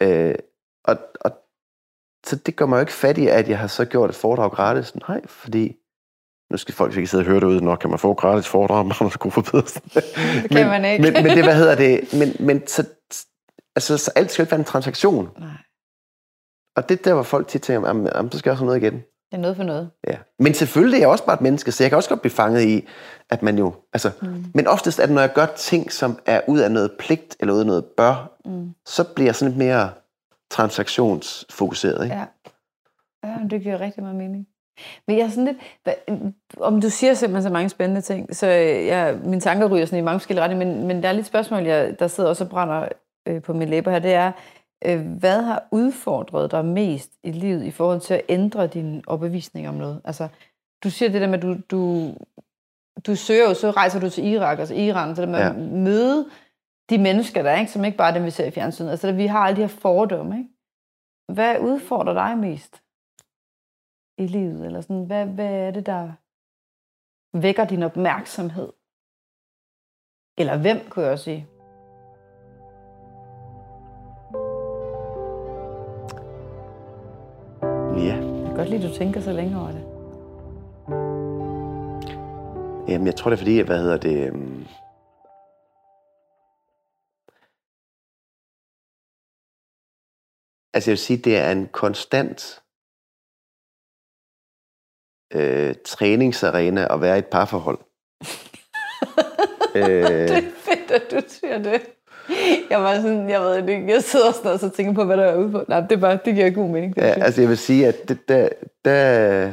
Ja. Øh, og, og, så det gør mig jo ikke fattig, at jeg har så gjort et foredrag gratis. Nej, fordi nu skal folk ikke sidde og høre derude, nok kan man få gratis foredrag, om Magnus Kofod Pedersen. [laughs] Det kan man ikke. Men, men det, hvad hedder det? Men, men så, altså, så alt skal jo ikke være en transaktion. Nej, Og det er der, hvor folk tit tænker, jamen, jamen, så skal jeg også have noget igen. det er noget for noget. Ja. Men selvfølgelig er jeg også bare et menneske, så jeg kan også godt blive fanget i, at man jo... Altså, mm. Men oftest er det, når jeg gør ting, som er ud af noget pligt, eller ud af noget bør, Mm. så bliver jeg sådan lidt mere transaktionsfokuseret. Ikke? Ja. Ja, men det giver rigtig meget mening. Men jeg er sådan lidt... Hvad, om du siger simpelthen så mange spændende ting, så øh, jeg, mine tanker ryger sådan i mange forskellige retninger, men, men der er lidt spørgsmål, jeg, der sidder også og brænder øh, på mine læber her, det er, øh, hvad har udfordret dig mest i livet i forhold til at ændre din overbevisning om noget? Altså, du siger det der med, at du, du, du søger jo, så rejser du til Irak, altså Iran, så der med. Ja. at møde de mennesker der, ikke, som ikke bare er dem, vi ser i fjernsynet. Altså, vi har alle de her fordomme, ikke? Hvad udfordrer dig mest i livet? Eller sådan, hvad, hvad er det, der vækker din opmærksomhed? Eller hvem, kunne jeg også sige. Ja. Jeg kan godt lide, at du tænker så længe over det. Jamen, jeg tror, det er fordi, hvad hedder det... øhm, Altså, jeg vil sige, det er en konstant øh, træningsarena at være i et parforhold. [laughs] øh, Det er fedt, at du siger det. Jeg var sådan, jeg ved ikke, jeg sidder sådan og så tænker på, hvad der er ude på. Nej, det, er bare, det giver god mening. Det Ja, altså jeg vil sige, at det, der, der,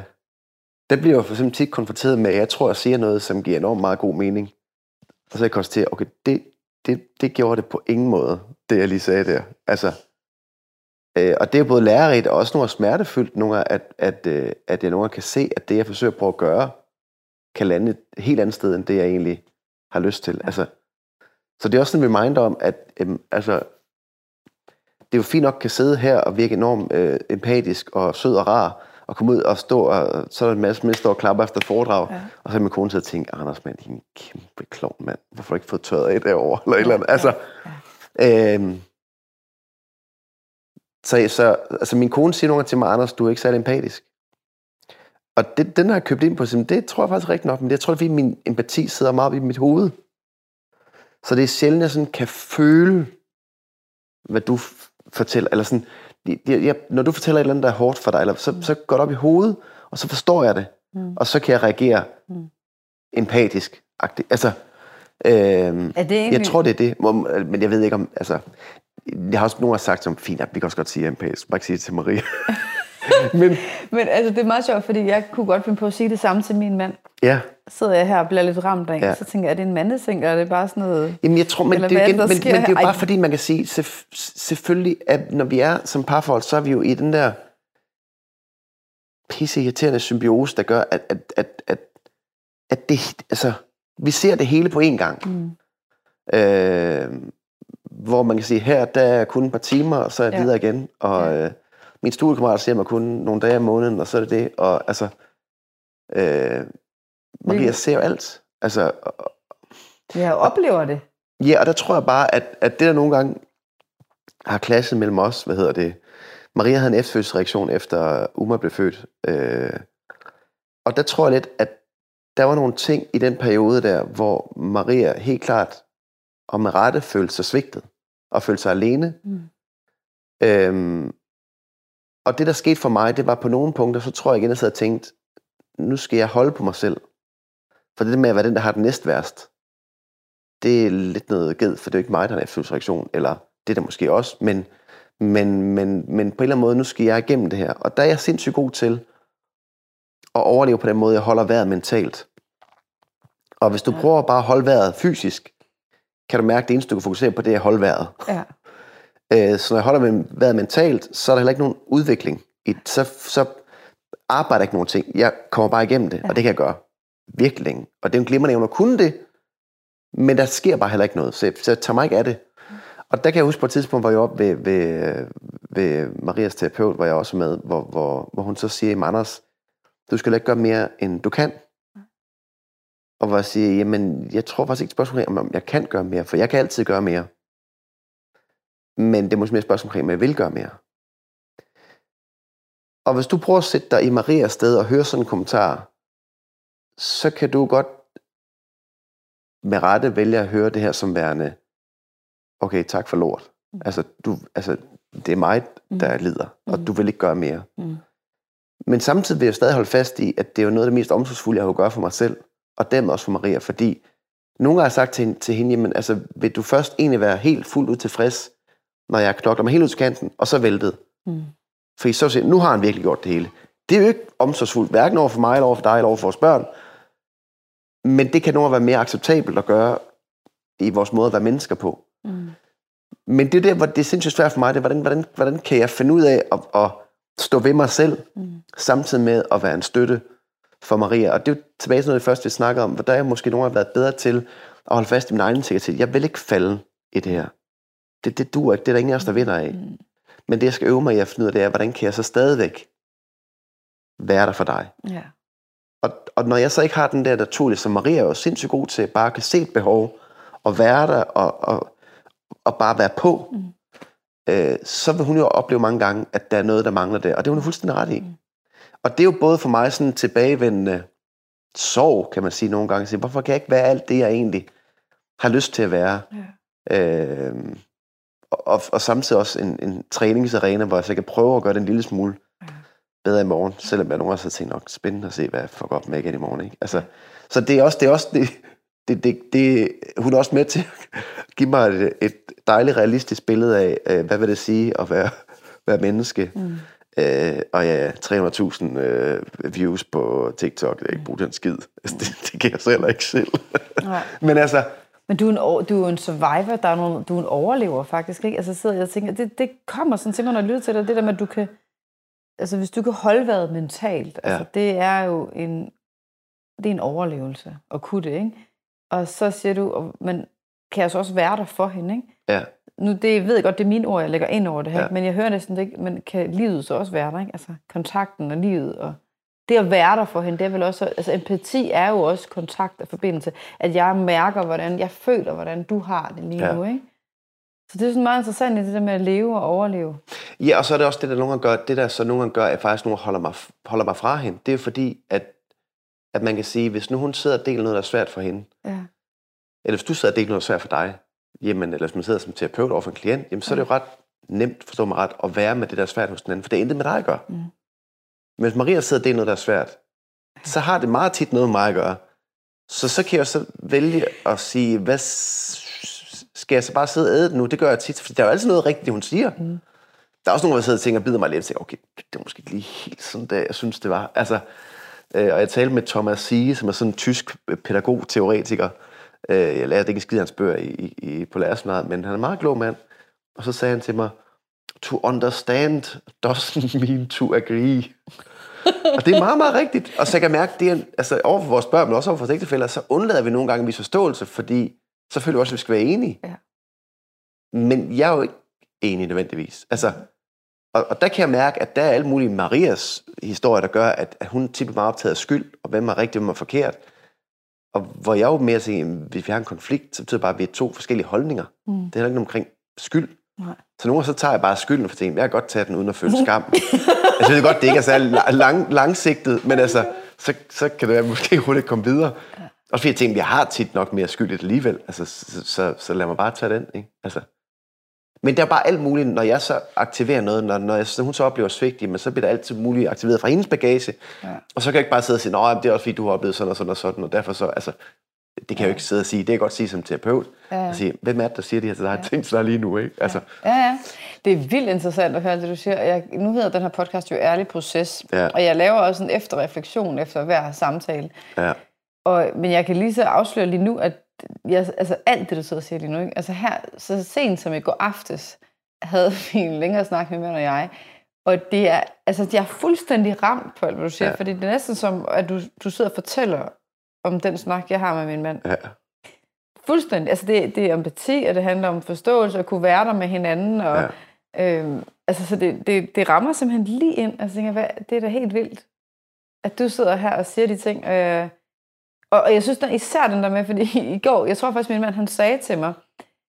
der bliver jeg for eksempel tit konfronteret med, at jeg tror, jeg siger noget, som giver enormt meget god mening. Og så jeg konstatere, okay, det, det, det gjorde det på ingen måde, det jeg lige sagde der. Altså, øh, og det er både lærerigt og også nogle smertefyldt, nogle gange, at, at, øh, at jeg nogle gange kan se, at det, jeg forsøger på at gøre, kan lande et helt andet sted, end det, jeg egentlig har lyst til. Ja. Altså, så det er også en reminder om, at øhm, altså, det er jo fint nok kan sidde her og virke enormt øh, empatisk og sød og rar, og komme ud og stå, og så er der en masse mennesker, der står og klapper efter foredrag, Ja. ja. og så er min kone til at tænke, Anders mand, din kæmpe klovn mand, hvorfor har du ikke fået tørret af derovre, eller et eller andet. Altså, øhm, så, så altså, min kone siger nogle gange til mig, Anders, du er ikke særlig empatisk. Og det, den har jeg købt ind på, det tror jeg faktisk rigtig nok, men jeg tror, fordi min empati sidder meget i mit hoved. Så det er sjældent, jeg sådan kan føle, hvad du fortæller, eller sådan, jeg, jeg, når du fortæller et eller andet, der er hårdt for dig, eller, så, så går det op i hovedet, og så forstår jeg det, Mm. og så kan jeg reagere Mm. empatisk. -agtigt. Altså, øhm, Er det egentlig... jeg tror, det er det, men jeg ved ikke om, altså, jeg har også nogen, har sagt som, fint, at vi kan også godt sige empatisk, bare ikke sige det til Maria. [laughs] men, Men altså, det er meget sjovt, fordi jeg kunne godt finde på at sige det samme til min mand. Ja. sidder jeg her og bliver lidt ramt af. Ja. Så tænker jeg, er det en mandeseng, eller er det bare sådan noget... Jamen, jeg tror, men, det, igen, men, men det er jo bare fordi, man kan sige, selvf- selvfølgelig, at når vi er som parforhold, så er vi jo i den der pisse irriterende symbiose, der gør, at, at, at, at, at det, altså, vi ser det hele på én gang. Mm. Øh, hvor man kan sige, her der er kun et par timer, og så er jeg Ja. videre igen. Og Ja. øh, min studiekammerat ser mig kun nogle dage om måneden, og så er det det. Og altså, øh, Maria Hvilket- ser jo alt. Altså, og- Jeg oplever det. Ja, og der tror jeg bare, at, at det der nogle gange har klasset mellem os, hvad hedder det, Maria havde en efterfødselsreaktion efter Uma blev født. Øh, og der tror jeg lidt, at der var nogle ting i den periode der, hvor Maria helt klart og med rette følte sig svigtet og følte sig alene. Mm. Øhm, og det, der skete for mig, det var på nogle punkter, så tror jeg igen, at jeg sad og tænkte, nu skal jeg holde på mig selv. For det med at være den, der har det næst værst, det er lidt noget ged, for det er jo ikke mig, der har en efterfødselsreaktion, eller det er der måske også, men, men, men, men på en eller anden måde, nu skal jeg igennem det her. Og der er jeg sindssygt god til at overleve på den måde, jeg holder vejret mentalt. Og hvis du Ja. prøver bare at holde vejret fysisk, kan du mærke, at det eneste, du kan fokusere på, det er at holde vejret. Ja. [laughs] Øh, så når jeg holder med vejret mentalt, så er der heller ikke nogen udvikling. I, så, så arbejder jeg ikke nogen ting. Jeg kommer bare igennem det, ja. og det kan jeg gøre virkelig længe. Og det er jo en glimrende evne at kunne det, men der sker bare heller ikke noget, så, så jeg tager mig ikke af det. Og der kan jeg huske på et tidspunkt, hvor jeg var oppe ved, ved, ved Marias terapeut, hvor jeg også er med, hvor, hvor, hvor hun så siger, Anders, du skal ikke gøre mere, end du kan. Og hvor jeg siger, jamen, jeg tror faktisk ikke et spørgsmål om, om jeg kan gøre mere, for jeg kan altid gøre mere. Men det er måske mere et spørgsmål om jeg vil gøre mere. Og hvis du prøver at sætte dig i Marias sted og høre sådan en kommentar, så kan du godt med rette vælge at høre det her som værende, okay, tak for lort. Mm. Altså, du, altså det er mig, der lider, og Mm. du vil ikke gøre mere. Mm. Men samtidig vil jeg stadig holde fast i, at det er jo noget af det mest omsorgsfulde, jeg kan gøre for mig selv, og dermed også for Maria, fordi nogle har sagt til til hende jamen, altså, vil du først egentlig være helt fuldt ud tilfreds, når jeg knokler mig helt ud til kanten, og så væltet. Mm. Fordi så siger nu har han virkelig gjort det hele. Det er jo ikke omsorgsfuldt, hverken over for mig, eller over for dig, eller over for vores børn. Men det kan nogle gange være mere acceptabelt at gøre i vores måde at være mennesker på. Mm. Men det er der, hvor det er sindssygt svært for mig, det er, hvordan, hvordan, hvordan kan jeg finde ud af at, at stå ved mig selv, Mm. samtidig med at være en støtte for Maria. Og det er jo tilbage til noget, det første, vi snakkede om, hvor der er jeg måske nogen, der har været bedre til at holde fast i min egen integritet. Jeg vil ikke falde i det her. Det, det duer ikke. Det er der ingen af os, der vinder af. Mm. Men det, jeg skal øve mig i at finde ud af, det er, hvordan kan jeg så stadigvæk være der for dig? Ja. Og, og når jeg så ikke har den der naturlige, som Maria er jo sindssygt god til, bare kan se et behov, og være der, og, og, og bare være på, Mm. øh, så vil hun jo opleve mange gange, at der er noget, der mangler der. Og det er hun jo fuldstændig ret i. Mm. Og det er jo både for mig sådan tilbagevendende sorg, kan man sige nogle gange. Sige, Hvorfor kan jeg ikke være alt det, jeg egentlig har lyst til at være? Ja. Øh, og, og, og samtidig også en, en træningsarena, hvor jeg så kan prøve at gøre det en lille smule Ja. bedre i morgen, selvom jeg nogle gange har tænkt nok spændende at se, hvad jeg får godt med igen i morgen. Ikke? Altså, så det er også, det er også det, det, det, det, hun er også med til at give mig et, et dejligt realistisk billede af, øh, hvad vil det sige at være, være menneske. Mm. Øh, og ja, 300.000 øh, views på TikTok, det er ikke brugt den skid. Altså, [laughs] det, det kan jeg så heller ikke selv. Nej. [laughs] Men altså, Men du er, en, du er en survivor, der er nogle, du er en overlever faktisk, ikke? Altså sidder jeg og tænker, det, det kommer sådan til mig, når jeg lytter til dig, det der med, at du kan, altså hvis du kan holde vejret mentalt, Ja. altså det er jo en, det er en overlevelse at kunne det, ikke? Og så siger du, men kan jeg så også være der for hende, ikke? ja, Nu det, ved jeg godt, det er mine ord, jeg lægger ind over det her, Ja. men jeg hører næsten det ikke, men kan livet så også være der, ikke? Altså kontakten og livet og det at være der for hende, det er vel også, altså empati er jo også kontakt og forbindelse, at jeg mærker, hvordan, jeg føler, hvordan du har det lige Ja. nu, ikke? Så det er sådan meget interessant, det der med at leve og overleve. Ja, og så er det også det, der nogle gange gør, det der så nogle gange gør, at faktisk nogle holder mig, holder mig fra hende. Det er jo fordi, at, at man kan sige, hvis nu hun sidder og deler noget, der er svært for hende, Ja. eller hvis du sidder og deler noget, der er svært for dig, jamen, eller hvis man sidder som terapeut over for en klient, jamen, så er det jo ret nemt, forstå mig ret, at være med det, der er svært hos den anden, for det er intet med dig at gøre. Mm. Men hvis Maria sidder og deler noget, der er svært, så har det meget tit noget med mig at gøre. Så så kan jeg så vælge at sige, hvad skal jeg så bare sidde og æde det nu? Det gør jeg tit, for der er jo altid noget rigtigt, det hun siger. Mm. Der er også nogen, der sidder og tænker, bider mig lidt og tænker, okay, det er måske ikke lige helt sådan, det jeg synes, det var. Altså, Øh, og jeg talte med Thomas Sige, som er sådan en tysk pædagog-teoretiker. Øh, jeg lærte ikke en skid af hans bøger i, i, på lærerseminaret, men han er en meget klog mand. Og så sagde han til mig, to understand doesn't [laughs] mean to agree. og det er meget, meget rigtigt. Og så jeg kan mærke, det er, altså over for vores børn, men også over for vores ægtefælder, så undlader vi nogle gange en vis forståelse, fordi selvfølgelig også, at vi skal være enige. Ja. Men jeg er jo ikke enig nødvendigvis. Altså, og, og der kan jeg mærke, at der er alle mulige Marias historier, der gør, at, at hun tit er meget optaget af skyld, og hvem er rigtigt, hvem er forkert. Og hvor jeg jo mere siger, at hvis vi har en konflikt, så betyder det bare, at vi er to forskellige holdninger. Mm. Det er heller ikke omkring skyld. Nej. Så nogle gange så tager jeg bare skylden for ting. Jeg kan godt tage den uden at føle [laughs] skam. jeg synes godt, det ikke er særlig lang, langsigtet, men altså, så, så kan det være, måske hurtigt komme videre. Og fordi jeg tænker, jeg har tit nok mere skyld alligevel. Altså, så, så, så lad mig bare tage den. Ikke? Altså. Men der er bare alt muligt, når jeg så aktiverer noget, når, når, jeg, når hun så oplever svigt, men så bliver der altid muligt aktiveret fra hendes bagage. Ja. Og så kan jeg ikke bare sidde og sige, at det er også fordi, du har oplevet sådan og sådan og sådan, og derfor så, altså, det kan jeg jo ikke sidde og sige. Det kan jeg godt sige som terapeut. Ja. Og sige, hvem er det, der siger det her til dig? Ja. Tænk dig lige nu, ikke? Altså, Ja, ja. Det er vildt interessant at høre det, du siger. Jeg, nu hedder den her podcast jo Ærlig Proces, Ja. og jeg laver også en efterreflektion efter hver samtale. ja. Og, men jeg kan lige så afsløre lige nu, at jeg, altså alt det, du sidder og siger lige nu, ikke? altså her, så sent som i går aftes, havde [laughs] vi en længere snak med mand og jeg, og det er, altså, jeg er fuldstændig ramt på alt, hvad du siger, Ja. fordi det er næsten som, at du, du sidder og fortæller om den snak, jeg har med min mand. ja. Fuldstændig. Altså det, det er empati, og det handler om forståelse, og kunne være der med hinanden. Og, ja. øhm, altså, så det, det, det rammer simpelthen lige ind. Altså, jeg tænker, hvad, det er da helt vildt, at du sidder her og siger de ting. Øh, og, og jeg synes der, især den der med, fordi [laughs] i går, jeg tror faktisk, min mand han sagde til mig,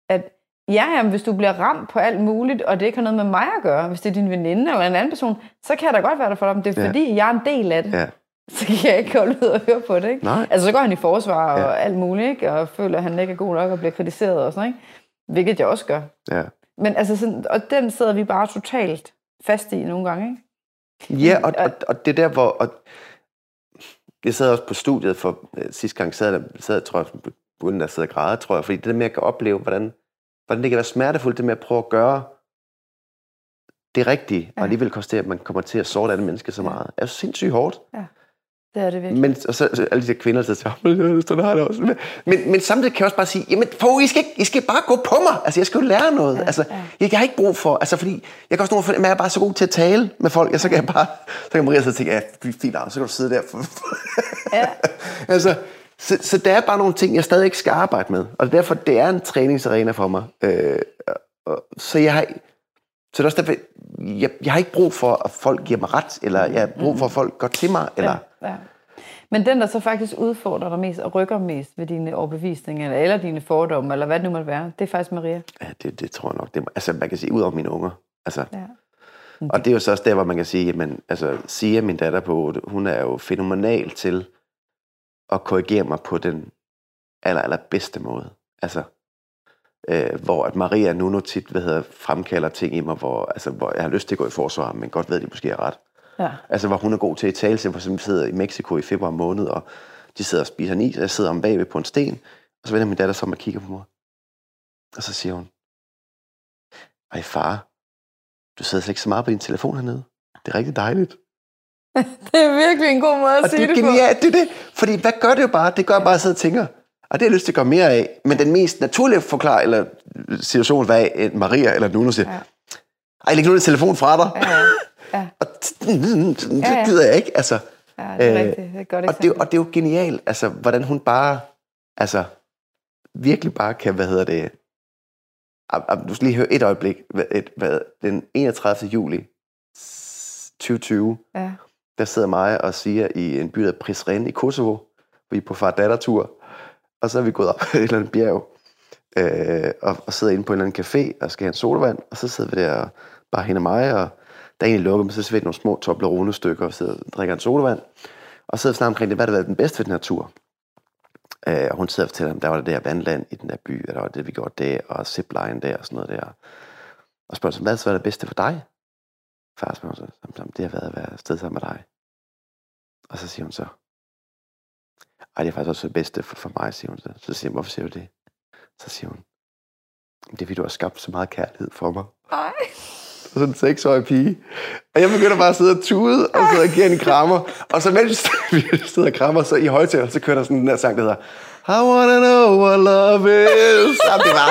at ja, jamen, hvis du bliver ramt på alt muligt, og det ikke har noget med mig at gøre, hvis det er din veninde eller en anden person, så kan jeg da godt være der for dig, det er Ja. fordi, jeg er en del af det. ja. [laughs] Så kan jeg ikke holde ud og høre på det, ikke? Nej. Altså, så går han i forsvar og Ja. alt muligt, ikke? Og føler, at han ikke er god nok og bliver kritiseret og sådan, ikke? Hvilket jeg også gør. Ja. Men altså, sådan, og den sidder vi bare totalt fast i nogle gange, ikke? Ja, og, og, og det er der, hvor... Og jeg sad også på studiet for øh, sidste gang, sad der, sad, tror jeg, uden at sidde og græde, tror jeg, fordi det der med, at jeg kan opleve, hvordan, hvordan det kan være smertefuldt, det med at prøve at gøre det rigtige, ja. Ja. og alligevel konstere, at man kommer til at såre andet menneske så Ja. meget. Er sindssygt hårdt. Det er det virkelig. Men og så, så alle de der kvinder, der siger, "Men, sådan har det også. Men, men, men samtidig kan jeg også bare sige, jamen, for, I, skal, ikke- I skal bare gå på mig. Altså, jeg skal jo lære noget. Ja, altså, ja. jeg, jeg har ikke brug for, altså, fordi jeg kan også nogle gange, at jeg er bare så god til at tale med folk, og så kan jeg bare, så kan Maria og tænke, ja, det er fint, så kan du sidde der. Ja. [laughs] altså, så, så der er bare nogle ting, jeg stadig ikke skal arbejde med. Og er derfor, det er en træningsarena for mig. Øh, og, så jeg har, så det er også derfor, jeg, jeg har ikke brug for, at folk giver mig ret, eller jeg har brug for, at folk går til mig, eller... Ja, ja. Men den, der så faktisk udfordrer dig mest og rykker mest ved dine overbevisninger, eller, eller dine fordomme, eller hvad det nu måtte være, det er faktisk Maria. Ja, det, det tror jeg nok. Det, altså, man kan sige, ud over mine unger. Altså, Ja. og det er jo så også der, hvor man kan sige, jamen, altså, Sia, min datter på 8, hun er jo fænomenal til at korrigere mig på den aller, aller bedste måde. Altså, øh, hvor at Maria nu nu tit hvad hedder, fremkalder ting i mig, hvor, altså, hvor jeg har lyst til at gå i forsvar, men godt ved, at de måske er ret. Ja. Altså, hvor hun er god til at tale, for eksempel sidder i Mexico i februar måned, og de sidder og spiser en is, og jeg sidder om bagved på en sten, og så vender min datter så om og kigger på mig. Og så siger hun, ej far, du sidder slet ikke så meget på din telefon hernede. Det er rigtig dejligt. [laughs] Det er virkelig en god måde at Og sige det er det, på. genialt, det er det. Fordi hvad gør det jo bare? Det gør bare at sidde og tænker, og det har jeg lyst til at gøre mere af. Men den mest naturlige forklar, eller situation, hvad er, at Maria eller Nuno siger, Ja. ej, læg nu din telefon fra dig. Ja, ja. [laughs] Og det gider jeg ikke. Altså, ja det er Øh, rigtigt. Det er et godt og, det, og det er jo genialt, altså, hvordan hun bare, altså, virkelig bare kan, hvad hedder det, du skal lige høre et øjeblik, hvad, et, hvad, den 31. juli 2020, Ja. der sidder mig og siger i en by, der Prizren i Kosovo, vi er på far dattertur og så er vi gået op [laughs] ad et eller andet bjerg, øh, og, og sidder inde på en eller anden café, og skal have en sodavand, og så sidder vi der, og bare hende og mig, og der er egentlig lukket, men så sidder vi nogle små Toblerone-stykker, og sidder og drikker en sodavand, og sidder snart omkring det, hvad der har været den bedste ved den her tur. Øh, og hun sidder og fortæller, ham, der var det der vandland i den der by, og der var det, vi gjorde der, og zipline der, og sådan noget der. Og spørger så, hvad så var det bedste for dig? Far spørger så, det har været at være afsted sammen med dig. Og så siger hun så, ej, det er faktisk også det bedste for, for mig, siger hun så. Så siger hun, hvorfor siger du det? Så siger hun, det er fordi, du har skabt så meget kærlighed for mig. Ej. sådan en seksårig pige. Og jeg begynder bare at sidde og tude, og så og give en krammer. Og så mens vi [laughs] sidder og krammer, så i højtaler, så kører der sådan den der sang, der hedder I wanna know what love is. Ja, det var,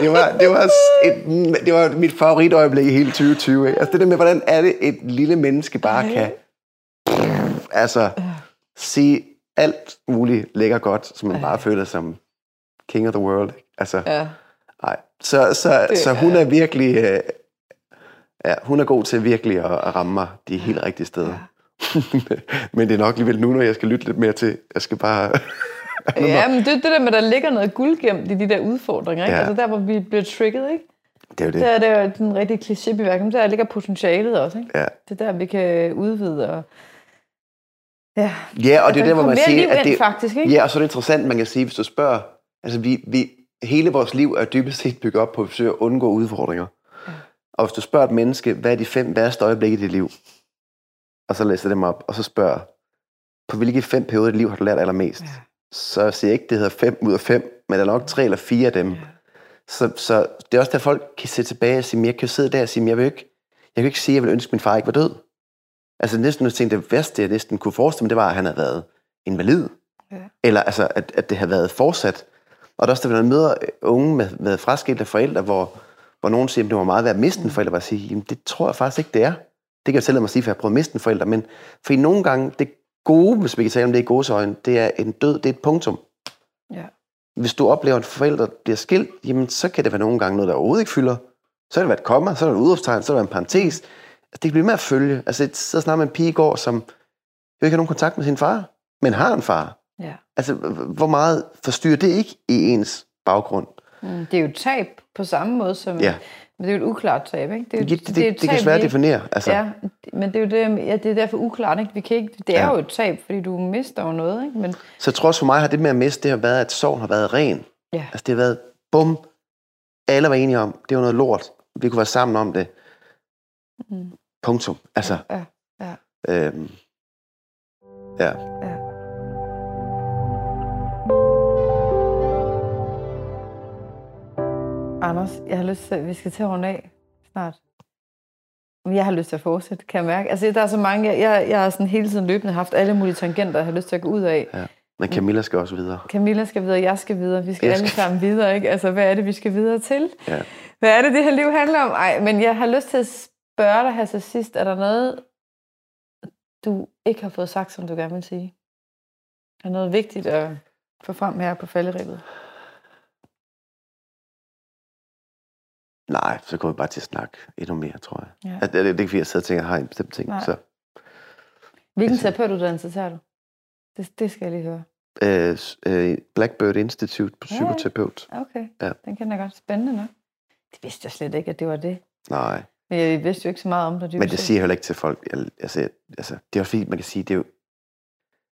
det var, det var, et, det var mit favoritøjeblik i hele 2020. Ikke? Altså det der med, hvordan er det, et lille menneske bare kan altså sige alt muligt lækker godt, som man bare føler som king of the world. Altså, Ja. nej. Så, så, Det så hun er virkelig... Øh, ja, hun er god til virkelig at, at ramme mig de helt rigtige steder. [laughs] Men det er nok alligevel nu, når jeg skal lytte lidt mere til. Jeg skal bare... Ja, [laughs] men det er det der med, at der ligger noget guld gemt i de der udfordringer. Ikke? Ja. Altså der, hvor vi bliver trigget, ikke? det er jo det. Der er det jo den rigtige klichébeværkning. Der ligger potentialet også, ikke? Ja. Det er der, vi kan udvide og... Ja, Ja, og det er der, hvor man siger, at det, faktisk, ikke? Ja, og så er det interessant, man kan sige, hvis du spørger, altså vi, vi, hele vores liv er dybest set bygget op på at forsøge at undgå udfordringer. Ja. Og hvis du spørger et menneske, hvad er de fem værste øjeblikke i dit liv? Og så læser dem op, og så spørger, på hvilke fem perioder i dit liv har du lært allermest? Ja. Så siger jeg ikke, det hedder fem ud af fem, men der er nok tre eller fire af dem. Ja. Så, så det er også der, folk kan se tilbage og sige, "Men jeg kan sidde der og sige, "Men jeg vil ikke, jeg kan ikke sige, at jeg vil ønske, at min far ikke var død. Altså næsten, jeg tænkte, det værste, jeg næsten kunne forestille mig, det var, at han havde været invalid. Ja. Eller altså, at, at det havde været fortsat. Og der er også, når man møder unge med, med fraskilte forældre, hvor, hvor nogen siger, at det var meget værd at miste en forælder, bare sige, jamen det tror jeg faktisk ikke, det er. Det kan jeg selv mig sige, for jeg har prøvet at miste en forælder. Men for nogle gange, det gode, hvis vi kan tale om det i godsøjne, det er en død, det er et punktum. Ja. Hvis du oplever, at en forælder bliver skilt, jamen så kan det være nogle gange noget, der overhovedet ikke fylder. Så kan det være et komma, så er det et udråbstegn, så er det en parentes. Altså, det kan blive med at følge. Altså, jeg sidder snart med en pige i går, som jo ikke har nogen kontakt med sin far, men har en far. ja. Altså, hvor meget forstyrrer det ikke i ens baggrund? Mm, det er jo et tab på samme måde som... Ja. Men det er jo et uklart tab, ikke? Det, er, Det, jo- det, det, er det, et det kan tab, svært definere. Altså, Ja, men det er jo det, ja, det er derfor uklart, ikke? Vi kan ikke, det er Ja. jo et tab, fordi du mister jo noget, ikke? Men Så jeg tror også for mig har det med at miste, det har været, at sorgen har været ren. ja, Altså, det har været, bum, alle var enige om, det var noget lort. Vi kunne være sammen om det. Mm. Punktum. Altså, ja, ja. øhm, ja. Ja. Anders, jeg har lyst til, at vi skal til at runde af snart. Jeg har lyst til at fortsætte, kan jeg mærke. Altså, der er så mange, jeg, jeg, jeg har sådan hele tiden løbende haft alle mulige tangenter, jeg har lyst til at gå ud af. Men Camilla skal også videre. Camilla skal videre, jeg skal videre, vi skal Jeg alle skal- sammen videre, ikke? Altså, hvad er det, vi skal videre til? Ja. Hvad er det, det her liv handler om? Ej, men jeg har lyst til at spørge dig her til sidst. Er der noget, du ikke har fået sagt, som du gerne vil sige? Er noget vigtigt at få frem her på falderibet? Nej, så går vi bare til at snakke endnu mere, tror jeg. Ja. At, det, det er ikke, fordi jeg sidder og tænker, at jeg har en bestemt ting. Nej. Så, Hvilken Altså- terapeutuddannelse tager du? Det, det skal jeg lige høre. øh, øh, Blackbird Institute på ja. psykoterapeut. Okay, Ja. den kender jeg godt. Spændende nok. Det vidste jeg slet ikke, at det var det. Nej, Men jeg vidste jo ikke så meget om det. men det siger jeg heller ikke til folk. Jeg, altså, altså, det er også fordi, man kan sige, det er jo...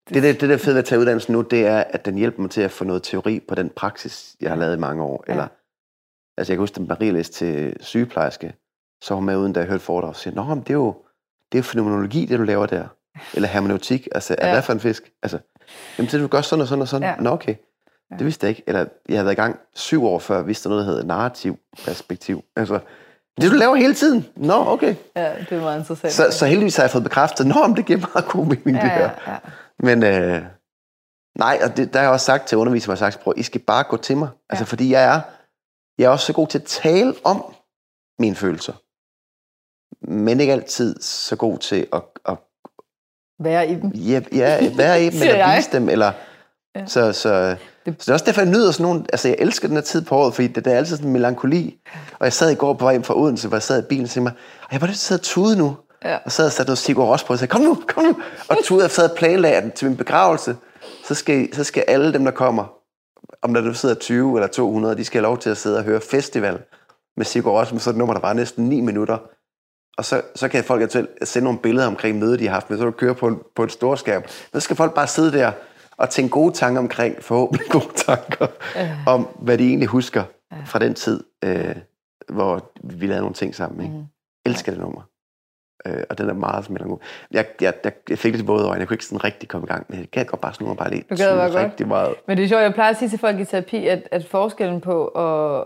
Det, det, det der er fedt ved at tage uddannelsen nu, det er, at den hjælper mig til at få noget teori på den praksis, jeg har lavet i mange år. Ja. Eller, altså jeg kan huske, at Marie læste til sygeplejerske, så var hun med uden, da jeg hørte foredrag, og siger, Nå, men det er jo, det er fenomenologi, det du laver der. Eller hermeneutik, altså, ja. Ja. hvad for en fisk? Altså, jamen, det du gør sådan og sådan og sådan. Ja. Nå, okay. Ja. Det vidste jeg ikke. Eller jeg havde været i gang syv år før, vidste noget, der hedder narrativ perspektiv. Altså, det du laver hele tiden. Nå, okay. Ja, det er meget interessant. Så, så heldigvis har jeg fået bekræftet, Nå, men det giver meget god mening, det ja, her. ja, ja. Men øh, nej, og det, der har jeg også sagt til undervisere, jeg har sagt, prøv, I skal bare gå til mig. Ja. Altså, fordi jeg er, jeg er også så god til at tale om mine følelser. Men ikke altid så god til at, at Være i dem. ja, ja, være i dem, [laughs] eller vise dem, eller... Ja. Så, så, Det- så det er også derfor, jeg nyder sådan nogle... Altså, jeg elsker den her tid på året, fordi det, det er altid sådan en melankoli. Og jeg sad i går på vej hjem fra Odense, hvor jeg sad i bilen og tænkte mig, "Ej, jeg var at sidde og tude nu. Ja. Og sad og satte noget Sigur Ros på og sagde, kom nu, kom nu. Og tude, jeg sad og planlagde at til min begravelse. Så skal, så skal alle dem, der kommer, om der nu sidder 20 eller 200, de skal have lov til at sidde og høre festival med Sigur Ros, med sådan et nummer, der var næsten 9 minutter. Og så, så kan folk eventuelt sende nogle billeder omkring mødet, de har haft med, så du kører på en, på en stor skærm. Så skal folk bare sidde der og tænke gode tanker omkring, forhåbentlig gode tanker, Øh. om hvad de egentlig husker fra den tid, øh, hvor vi lavede nogle ting sammen. Ikke? Mhm. Elsker det nummer. Øh, og den er meget melankol. Jeg, jeg, jeg, jeg fik det til både øjne. Jeg kunne ikke sådan rigtig komme i gang med det. Jeg kan godt bare sådan nummer bare lige godt. rigtig meget. Men det er sjovt, jeg plejer at sige til folk i terapi, at, at forskellen på at,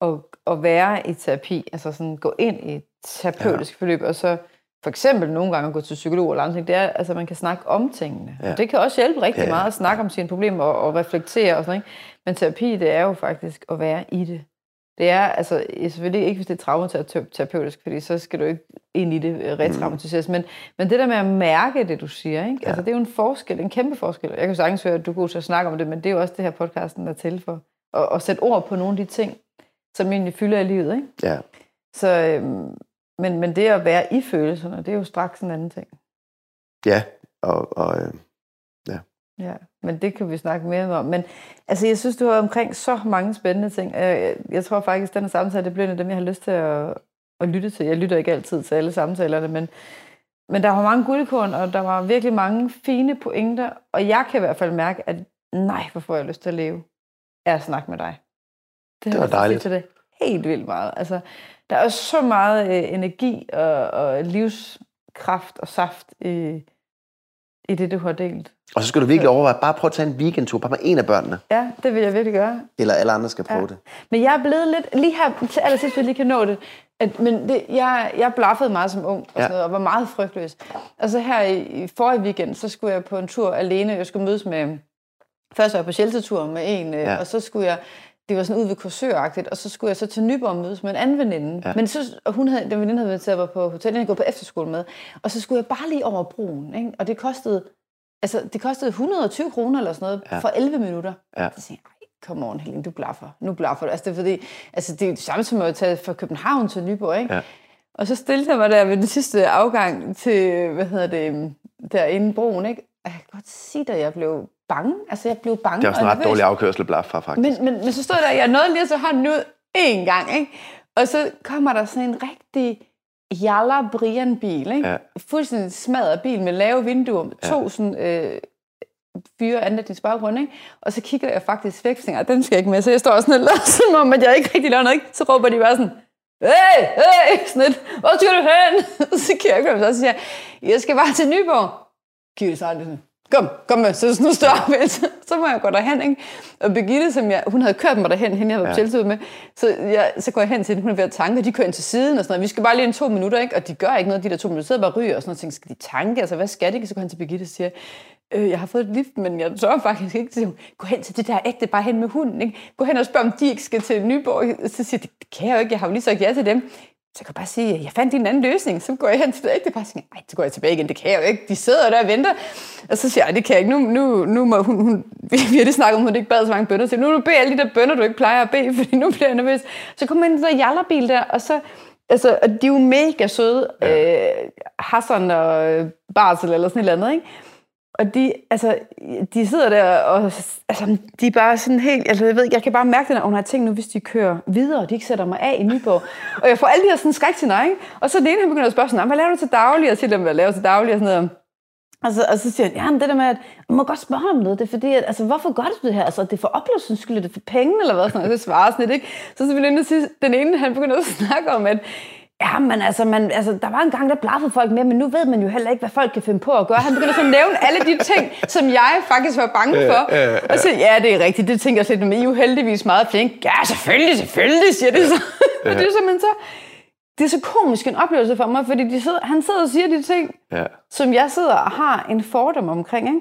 at, at være i terapi, altså sådan gå ind i et terapeutisk ja. forløb, og så for eksempel nogle gange at gå til psykolog eller andet, det er, altså man kan snakke om tingene. Ja. Og det kan også hjælpe rigtig ja. meget at snakke om sine problemer og, og reflektere og sådan noget. Men terapi, det er jo faktisk at være i det. Det er altså selvfølgelig ikke, hvis det er traumaterapeutisk, fordi så skal du ikke ind i det øh, retraumatiseres, mm. men, men det der med at mærke det, du siger, ikke? Ja. Altså, det er jo en forskel, en kæmpe forskel. Jeg kan jo sagtens høre, at du er god til at snakke om det, men det er jo også det her podcasten, der er til for. At, at sætte ord på nogle af de ting, som egentlig fylder i livet. Ikke? Ja. Så, øhm, men, men det at være i følelserne, det er jo straks en anden ting. Ja, og, og øh, ja. Ja, men det kan vi snakke mere om. Men altså, jeg synes, du har omkring så mange spændende ting. Jeg, jeg tror faktisk, at denne samtale, det bliver en af dem, jeg har lyst til at, at lytte til. Jeg lytter ikke altid til alle samtalerne, men, men der var mange guldkorn, og der var virkelig mange fine pointer, og jeg kan i hvert fald mærke, at nej, hvor får jeg lyst til at leve, er at snakke med dig. Det, det var dejligt. Til det helt vildt meget. Altså, der er så meget øh, energi og, og livskraft og saft i, i det, du har delt. Og så skal du virkelig overveje, bare prøve at tage en weekendtur, bare med en af børnene. Ja, det vil jeg virkelig gøre. Eller alle andre skal prøve ja. det. Men jeg er blevet lidt, lige her til allersidst, jeg lige kan nå det, at, men det, jeg, jeg blaffede meget som ung og, sådan ja. noget, og var meget frygtløs. Altså her i, i forrige weekend, så skulle jeg på en tur alene. Jeg skulle mødes med, først var jeg på sheltertur med en, øh, ja. og så skulle jeg det var sådan ud ved Korsøragtigt, og så skulle jeg så til Nyborg mødes med en anden veninde. Ja. Men så, og hun havde, den veninde havde at være på hotel, jeg gå på efterskole med, og så skulle jeg bare lige over broen, ikke? og det kostede, altså, det kostede 120 kroner eller sådan noget ja. for 11 minutter. Ja. Så sagde jeg, come on Helene, du blaffer, nu blaffer du. Altså det er fordi, altså det er det samme som at tage fra København til Nyborg, ikke? Ja. Og så stillede jeg mig der ved den sidste afgang til, hvad hedder det, derinde broen, ikke? Jeg kan godt sige at jeg blev bange. Altså, jeg blev bange. Det er også en ret dårlig afkørsel blaf fra, faktisk. Men, men, men så stod der, jeg nåede lige at så hånden ud én gang, ikke? Og så kommer der sådan en rigtig Jalla Brian bil, ikke? Ja. Fuldstændig smadret bil med lave vinduer, med ja. to sådan, øh, fyre anlægningsbaggrund, ikke? Og så kigger jeg faktisk væk, og tænker, den skal jeg ikke med. Så jeg står sådan lidt [laughs] som om, at jeg ikke rigtig laver noget, ikke? Så råber de bare sådan, hey, hey, sådan lidt, hvor skal du hen? [laughs] så kigger jeg, og så siger jeg, jeg skal bare til Nyborg. Kigger det sådan, kom, kom med, så nu står jeg så, så må jeg gå derhen, ikke? Og Birgitte, som jeg, hun havde kørt mig derhen, hende jeg havde ja. med, så, jeg, så går jeg hen til hende, hun er ved at tanke, og de kører ind til siden og sådan noget. Vi skal bare lige en to minutter, ikke? Og de gør ikke noget, de der to minutter, sidder bare og ryger og sådan noget, tænker, skal de tanke, altså hvad skal de? Så går han til Birgitte og siger, øh, jeg har fået et lift, men jeg tør faktisk ikke til Gå hen til det der ægte, bare hen med hunden. Ikke? Gå hen og spørg, om de ikke skal til Nyborg. Så siger de, det kan jeg jo ikke, jeg har jo lige sagt ja til dem. Så jeg kan bare sige, at jeg fandt en anden løsning. Så går jeg hen til det ægte par og siger, nej, så går jeg tilbage igen. Det kan jeg jo ikke. De sidder der og venter. Og så siger jeg, det kan jeg ikke. Nu, nu, nu må hun, hun, [laughs] vi har lige snakket om, at hun ikke bad så mange bønder. Så nu, nu beder alle de der bønder, du ikke plejer at bede, [laughs] fordi nu bliver jeg nervøs. Så kommer ind i den der jallerbil der, og så Altså, og de er jo mega søde. Ja. Øh, Hassan og Barsel eller sådan et eller andet, ikke? Og de, altså, de sidder der, og altså, de er bare sådan helt... Altså, jeg, ved, jeg kan bare mærke det, når hun har tænkt nu, hvis de kører videre, og de ikke sætter mig af i Nyborg. Og jeg får alle de her sådan skræk til nej. Og så det ene, han begynder at spørge sådan, hvad laver du til daglig? Og siger dem, hvad laver du til daglig? Og sådan noget. Og så, og så siger han, ja, men det der med, at man må godt spørge om noget. Det er fordi, at, altså, hvorfor gør du det her? Altså, det er for oplevelsens skyld, det for penge, eller hvad? Sådan, og det svarer sådan lidt, ikke? Så, så den ene, han begynder at [laughs] snakke om, at Ja, men altså, man, altså, der var en gang, der blaffede folk med, men nu ved man jo heller ikke, hvad folk kan finde på at gøre. Han begynder så at nævne alle de ting, som jeg faktisk var bange for. Ja, ja, ja. Og så, ja, det er rigtigt, det tænker jeg slet, men I er jo heldigvis meget flink. Ja, selvfølgelig, selvfølgelig, siger det så. Ja. [laughs] det er simpelthen så, det er så komisk en oplevelse for mig, fordi de sidder, han sidder og siger de ting, ja. som jeg sidder og har en fordom omkring, ikke?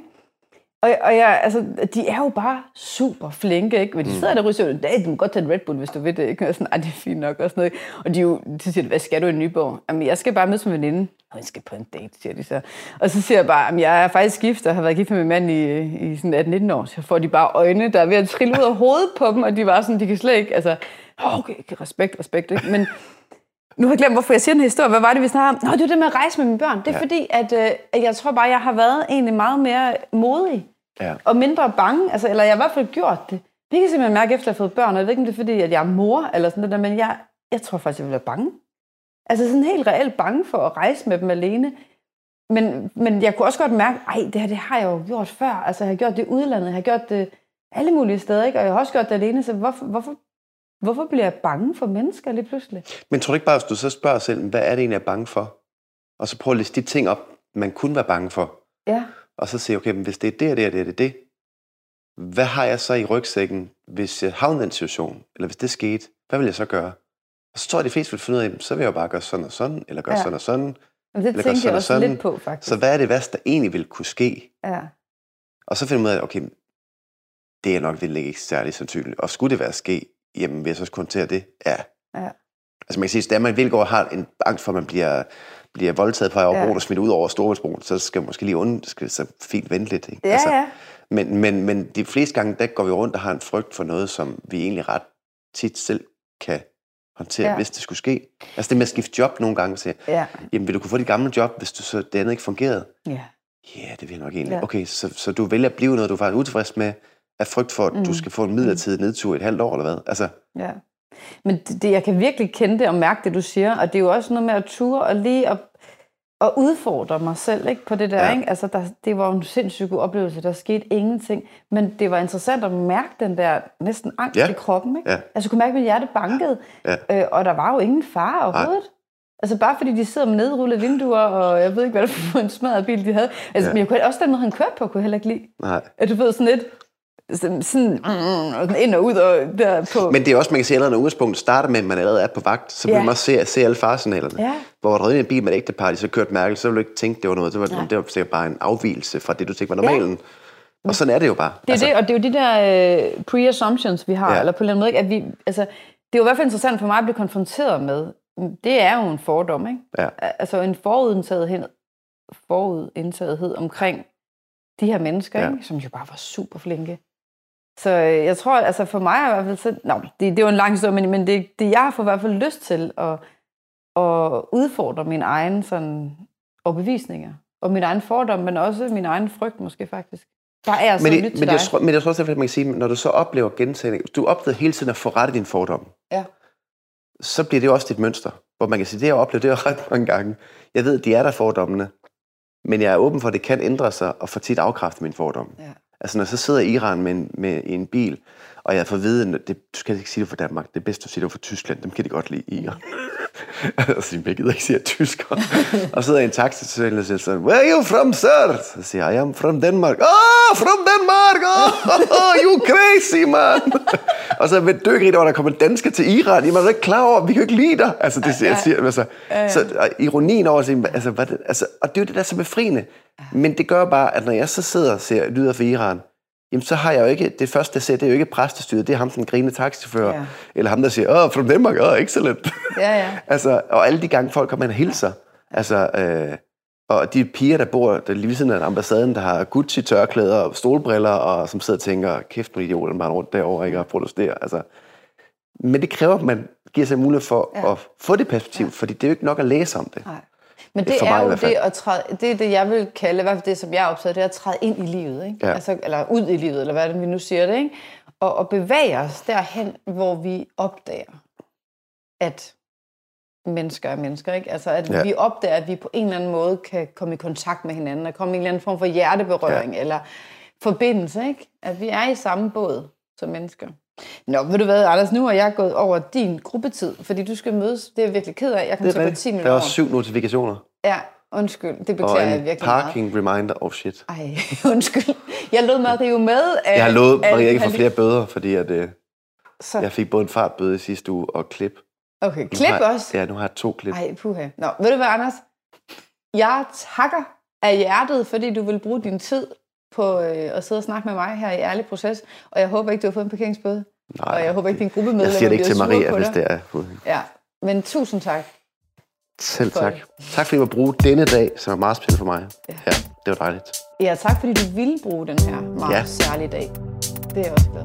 Og, og jeg, altså, de er jo bare super flinke, ikke? Men de mm. sidder der og ryger, hey, du må godt tage en Red Bull, hvis du vil det, ikke? Og sådan, det er fint nok, og sådan noget. Og de, jo, de siger, hvad skal du i Nyborg? Jamen, jeg skal bare med veninde. Og jeg skal på en date, siger de så. Og så siger jeg bare, at jeg er faktisk gift, og har været gift med min mand i, i sådan 18-19 år. Så får de bare øjne, der er ved at trille ud af hovedet på dem, og de var sådan, de kan slet ikke, altså, okay, respekt, respekt, ikke? Men, nu har jeg glemt, hvorfor jeg siger den historie. Hvad var det, vi snakkede om? Nå, det var det med at rejse med mine børn. Det er ja. fordi, at, øh, jeg tror bare, jeg har været egentlig meget mere modig. Ja. Og mindre bange. Altså, eller jeg har i hvert fald gjort det. Det kan simpelthen mærke, efter at jeg har fået børn. Og jeg ved ikke, om det er fordi, at jeg er mor, eller sådan noget, men jeg, jeg tror faktisk, jeg vil være bange. Altså sådan helt reelt bange for at rejse med dem alene. Men, men jeg kunne også godt mærke, ej, det her det har jeg jo gjort før. Altså, jeg har gjort det i udlandet, jeg har gjort det alle mulige steder, ikke? og jeg har også gjort det alene, så hvorfor, hvorfor Hvorfor bliver jeg bange for mennesker lige pludselig? Men tror du ikke bare, hvis du så spørger selv, hvad er det egentlig, jeg er bange for? Og så prøv at liste de ting op, man kunne være bange for. Ja. Og så sige, okay, men hvis det er det, og det, og det, det, det, hvad har jeg så i rygsækken, hvis jeg havner i den situation, eller hvis det skete, hvad vil jeg så gøre? Og så tror jeg, at de fleste vil finde ud af, så vil jeg bare gøre sådan og sådan, eller gøre Ja. sådan og sådan. Men det Eller tænker jeg også sådan. lidt på, faktisk. Så hvad er det værste, der egentlig vil kunne ske? Ja. Og så finder man ud af, okay, det er nok virkelig ikke særlig sandsynligt. Og skulle det være ske, jamen vil jeg så også kontere det? Ja. Ja. Altså man kan sige, at man vil gå og har en angst for, at man bliver, bliver voldtaget på over Ja. og smidt ud over Storebæltsbroen, så skal man måske lige und, skal så fint vente lidt. Ikke? Ja, ja. Men, men, men de fleste gange, der går vi rundt og har en frygt for noget, som vi egentlig ret tit selv kan håndtere, Ja. hvis det skulle ske. Altså det med at skifte job nogle gange, og sige, Ja. jamen vil du kunne få dit gamle job, hvis du så det andet ikke fungerede? ja. Ja, yeah, det vil jeg nok egentlig. Ja. Okay, så, så du vælger at blive noget, du er faktisk utilfreds med, af frygt for, at mm. Mm. du skal få en midlertidig nedtur i et halvt år, eller hvad? Altså, Ja. Men det, jeg kan virkelig kende det og mærke det, du siger, og det er jo også noget med at ture og lige at, at udfordre mig selv ikke, på det der. Ja. Ikke? Altså, der, det var en sindssygt god oplevelse, der skete ingenting, men det var interessant at mærke den der næsten angst Ja. i kroppen. Ikke? Ja. Altså, jeg kunne mærke, at mit hjerte bankede, Ja. øh, og der var jo ingen fare overhovedet. Altså bare fordi de sidder med nedrullede vinduer, og jeg ved ikke, hvad det var for en smadret bil, de havde. Altså, Ja. men jeg kunne også den måde, han kørte på, kunne jeg heller ikke lide. nej. At du ved, sådan lidt sådan, mm, ind og ud og der på. Men det er også, man kan se, at når udgangspunkt starter med, at man allerede er på vagt, så vil Ja. man også se, se alle faresignalerne. Ja. Hvor der en bil med et ægtepar, de så kørte Merkel, så ville du ikke tænke, det var noget. Det var, Nej. det var sikkert bare en afvielse fra det, du tænkte var normalen. Og sådan er det jo bare. Det er altså, det, og det er jo de der øh, pre-assumptions, vi har, ja. Ja. eller på en eller anden måde? At vi, altså, det er jo i hvert fald interessant for mig at blive konfronteret med. Det er jo en fordom, ikke? Ja. Altså en forudindtagethed, forudindtagethed omkring de her mennesker, ja. Ja. ikke? som jo bare var super flinke. Så øh, jeg tror, altså for mig er i hvert fald så... Nå, det, det er jo en lang historie, men, men det, det, jeg får i hvert fald lyst til at, at udfordre min egen sådan, overbevisninger. Og min egen fordom, men også min egen frygt måske faktisk. Bare er at Men, det, til men, dig. jeg tror, men jeg tror også, at man kan sige, når du så oplever gentagning, du oplever hele tiden at få ret i din fordom, Ja. så bliver det jo også dit mønster. Hvor man kan sige, det jeg oplevet, det er ret mange gange. Jeg ved, de er der fordommene, men jeg er åben for, at det kan ændre sig og for tit afkræfte min fordom. Ja. Altså når jeg så sidder i Iran med en, med, en bil, og jeg får at vide, at det, du skal ikke sige det for Danmark, det er bedst, du siger det for Tyskland, dem kan de godt lide i og så siger jeg, gider ikke sige, at er tysker. [laughs] og så sidder jeg i en taxi, så siger jeg sådan, where are you from, sir? Så siger jeg, I am from Denmark. Oh, from Denmark! Oh, [laughs] you crazy, man! [laughs] og så er jeg døgrig over, at der kommer dansker til Iran. Jamen, er du ikke klar over, vi kan jo ikke lide dig. Altså, det siger jeg. Siger, altså, så og ironien over, at sige, altså, hvad det, altså, og det er jo det, der er så befriende. Men det gør bare, at når jeg så sidder og ser lyder fra Iran, jamen så har jeg jo ikke, det første jeg ser, det er jo ikke præstestyret, det er ham, den grine taxichauffør, Ja. eller ham, der siger, åh, from Denmark, åh, excellent. Ja, ja. [laughs] altså, og alle de gange folk kommer og hilser, altså, øh, og de piger, der bor der lige ved siden af ambassaden, der har Gucci-tørklæder og stolbriller, og som sidder og tænker, kæft nu idioten bare rundt derovre, ikke, og protesterer, altså. Men det kræver, at man giver sig mulighed for ja. at få det perspektiv, ja. fordi det er jo ikke nok at læse om det. Nej. Men det For er jo det at træde, det er det, jeg vil kalde, i hvert fald det, som jeg er optaget, det er at træde ind i livet, ikke? Ja. Altså, eller ud i livet, eller hvad det, vi nu siger det, ikke? Og, og bevæge os derhen, hvor vi opdager, at mennesker er mennesker, ikke? Altså, at. Ja. vi opdager, at vi på en eller anden måde kan komme i kontakt med hinanden, og komme i en eller anden form for hjerteberøring, ja. eller forbindelse, ikke? At vi er i samme båd som mennesker. Nå, ved du hvad, Anders, nu er jeg gået over din gruppetid, fordi du skal mødes. Det er jeg virkelig ked af. Jeg kommer Det til er at gå rigtigt. 10 Der minutter er over. også syv notifikationer, Ja, undskyld. Det beklager jeg virkelig meget. parking reminder, oh shit. Ej, [laughs] undskyld. Jeg lod mig rive med af... Jeg har lovet Maria ikke af- flere bøder, fordi at, øh, Så, jeg fik både en fartbøde i sidste uge og klip. okay, Nu klip har, også. Ja, nu har jeg to klip. Ej, puha. Nå, ved du hvad, Anders? Jeg takker af hjertet, fordi du vil bruge din tid på øh, at sidde og snakke med mig her i Ærlig Proces. Og jeg håber ikke, du har fået en parkeringsbøde. Nej, og jeg håber ikke, din gruppemedlemmer jeg siger det ikke til Maria, hvis det er. Ja, men tusind tak. Selv For tak. det. Tak fordi du bruge denne dag, som er meget speciel for mig. Ja. Ja, det var dejligt. Ja, tak fordi du ville bruge den her meget ja. Særlige dag. Det er jeg også glad.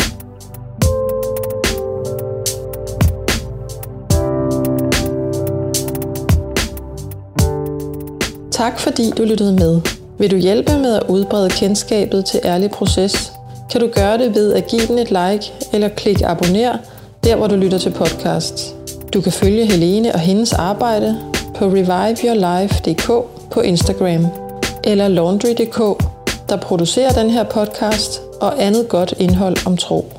Tak fordi du lyttede med. Vil du hjælpe med at udbrede kendskabet til Ærlig Proces, kan du gøre det ved at give den et like eller klik abonner, der hvor du lytter til podcasts. Du kan følge Helene og hendes arbejde på reviveyourlife.dk på Instagram, eller laundry.dk, der producerer den her podcast og andet godt indhold om tro.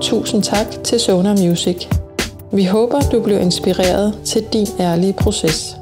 Tusind tak til Sonar Music. Vi håber, du blev inspireret til din ærlige proces.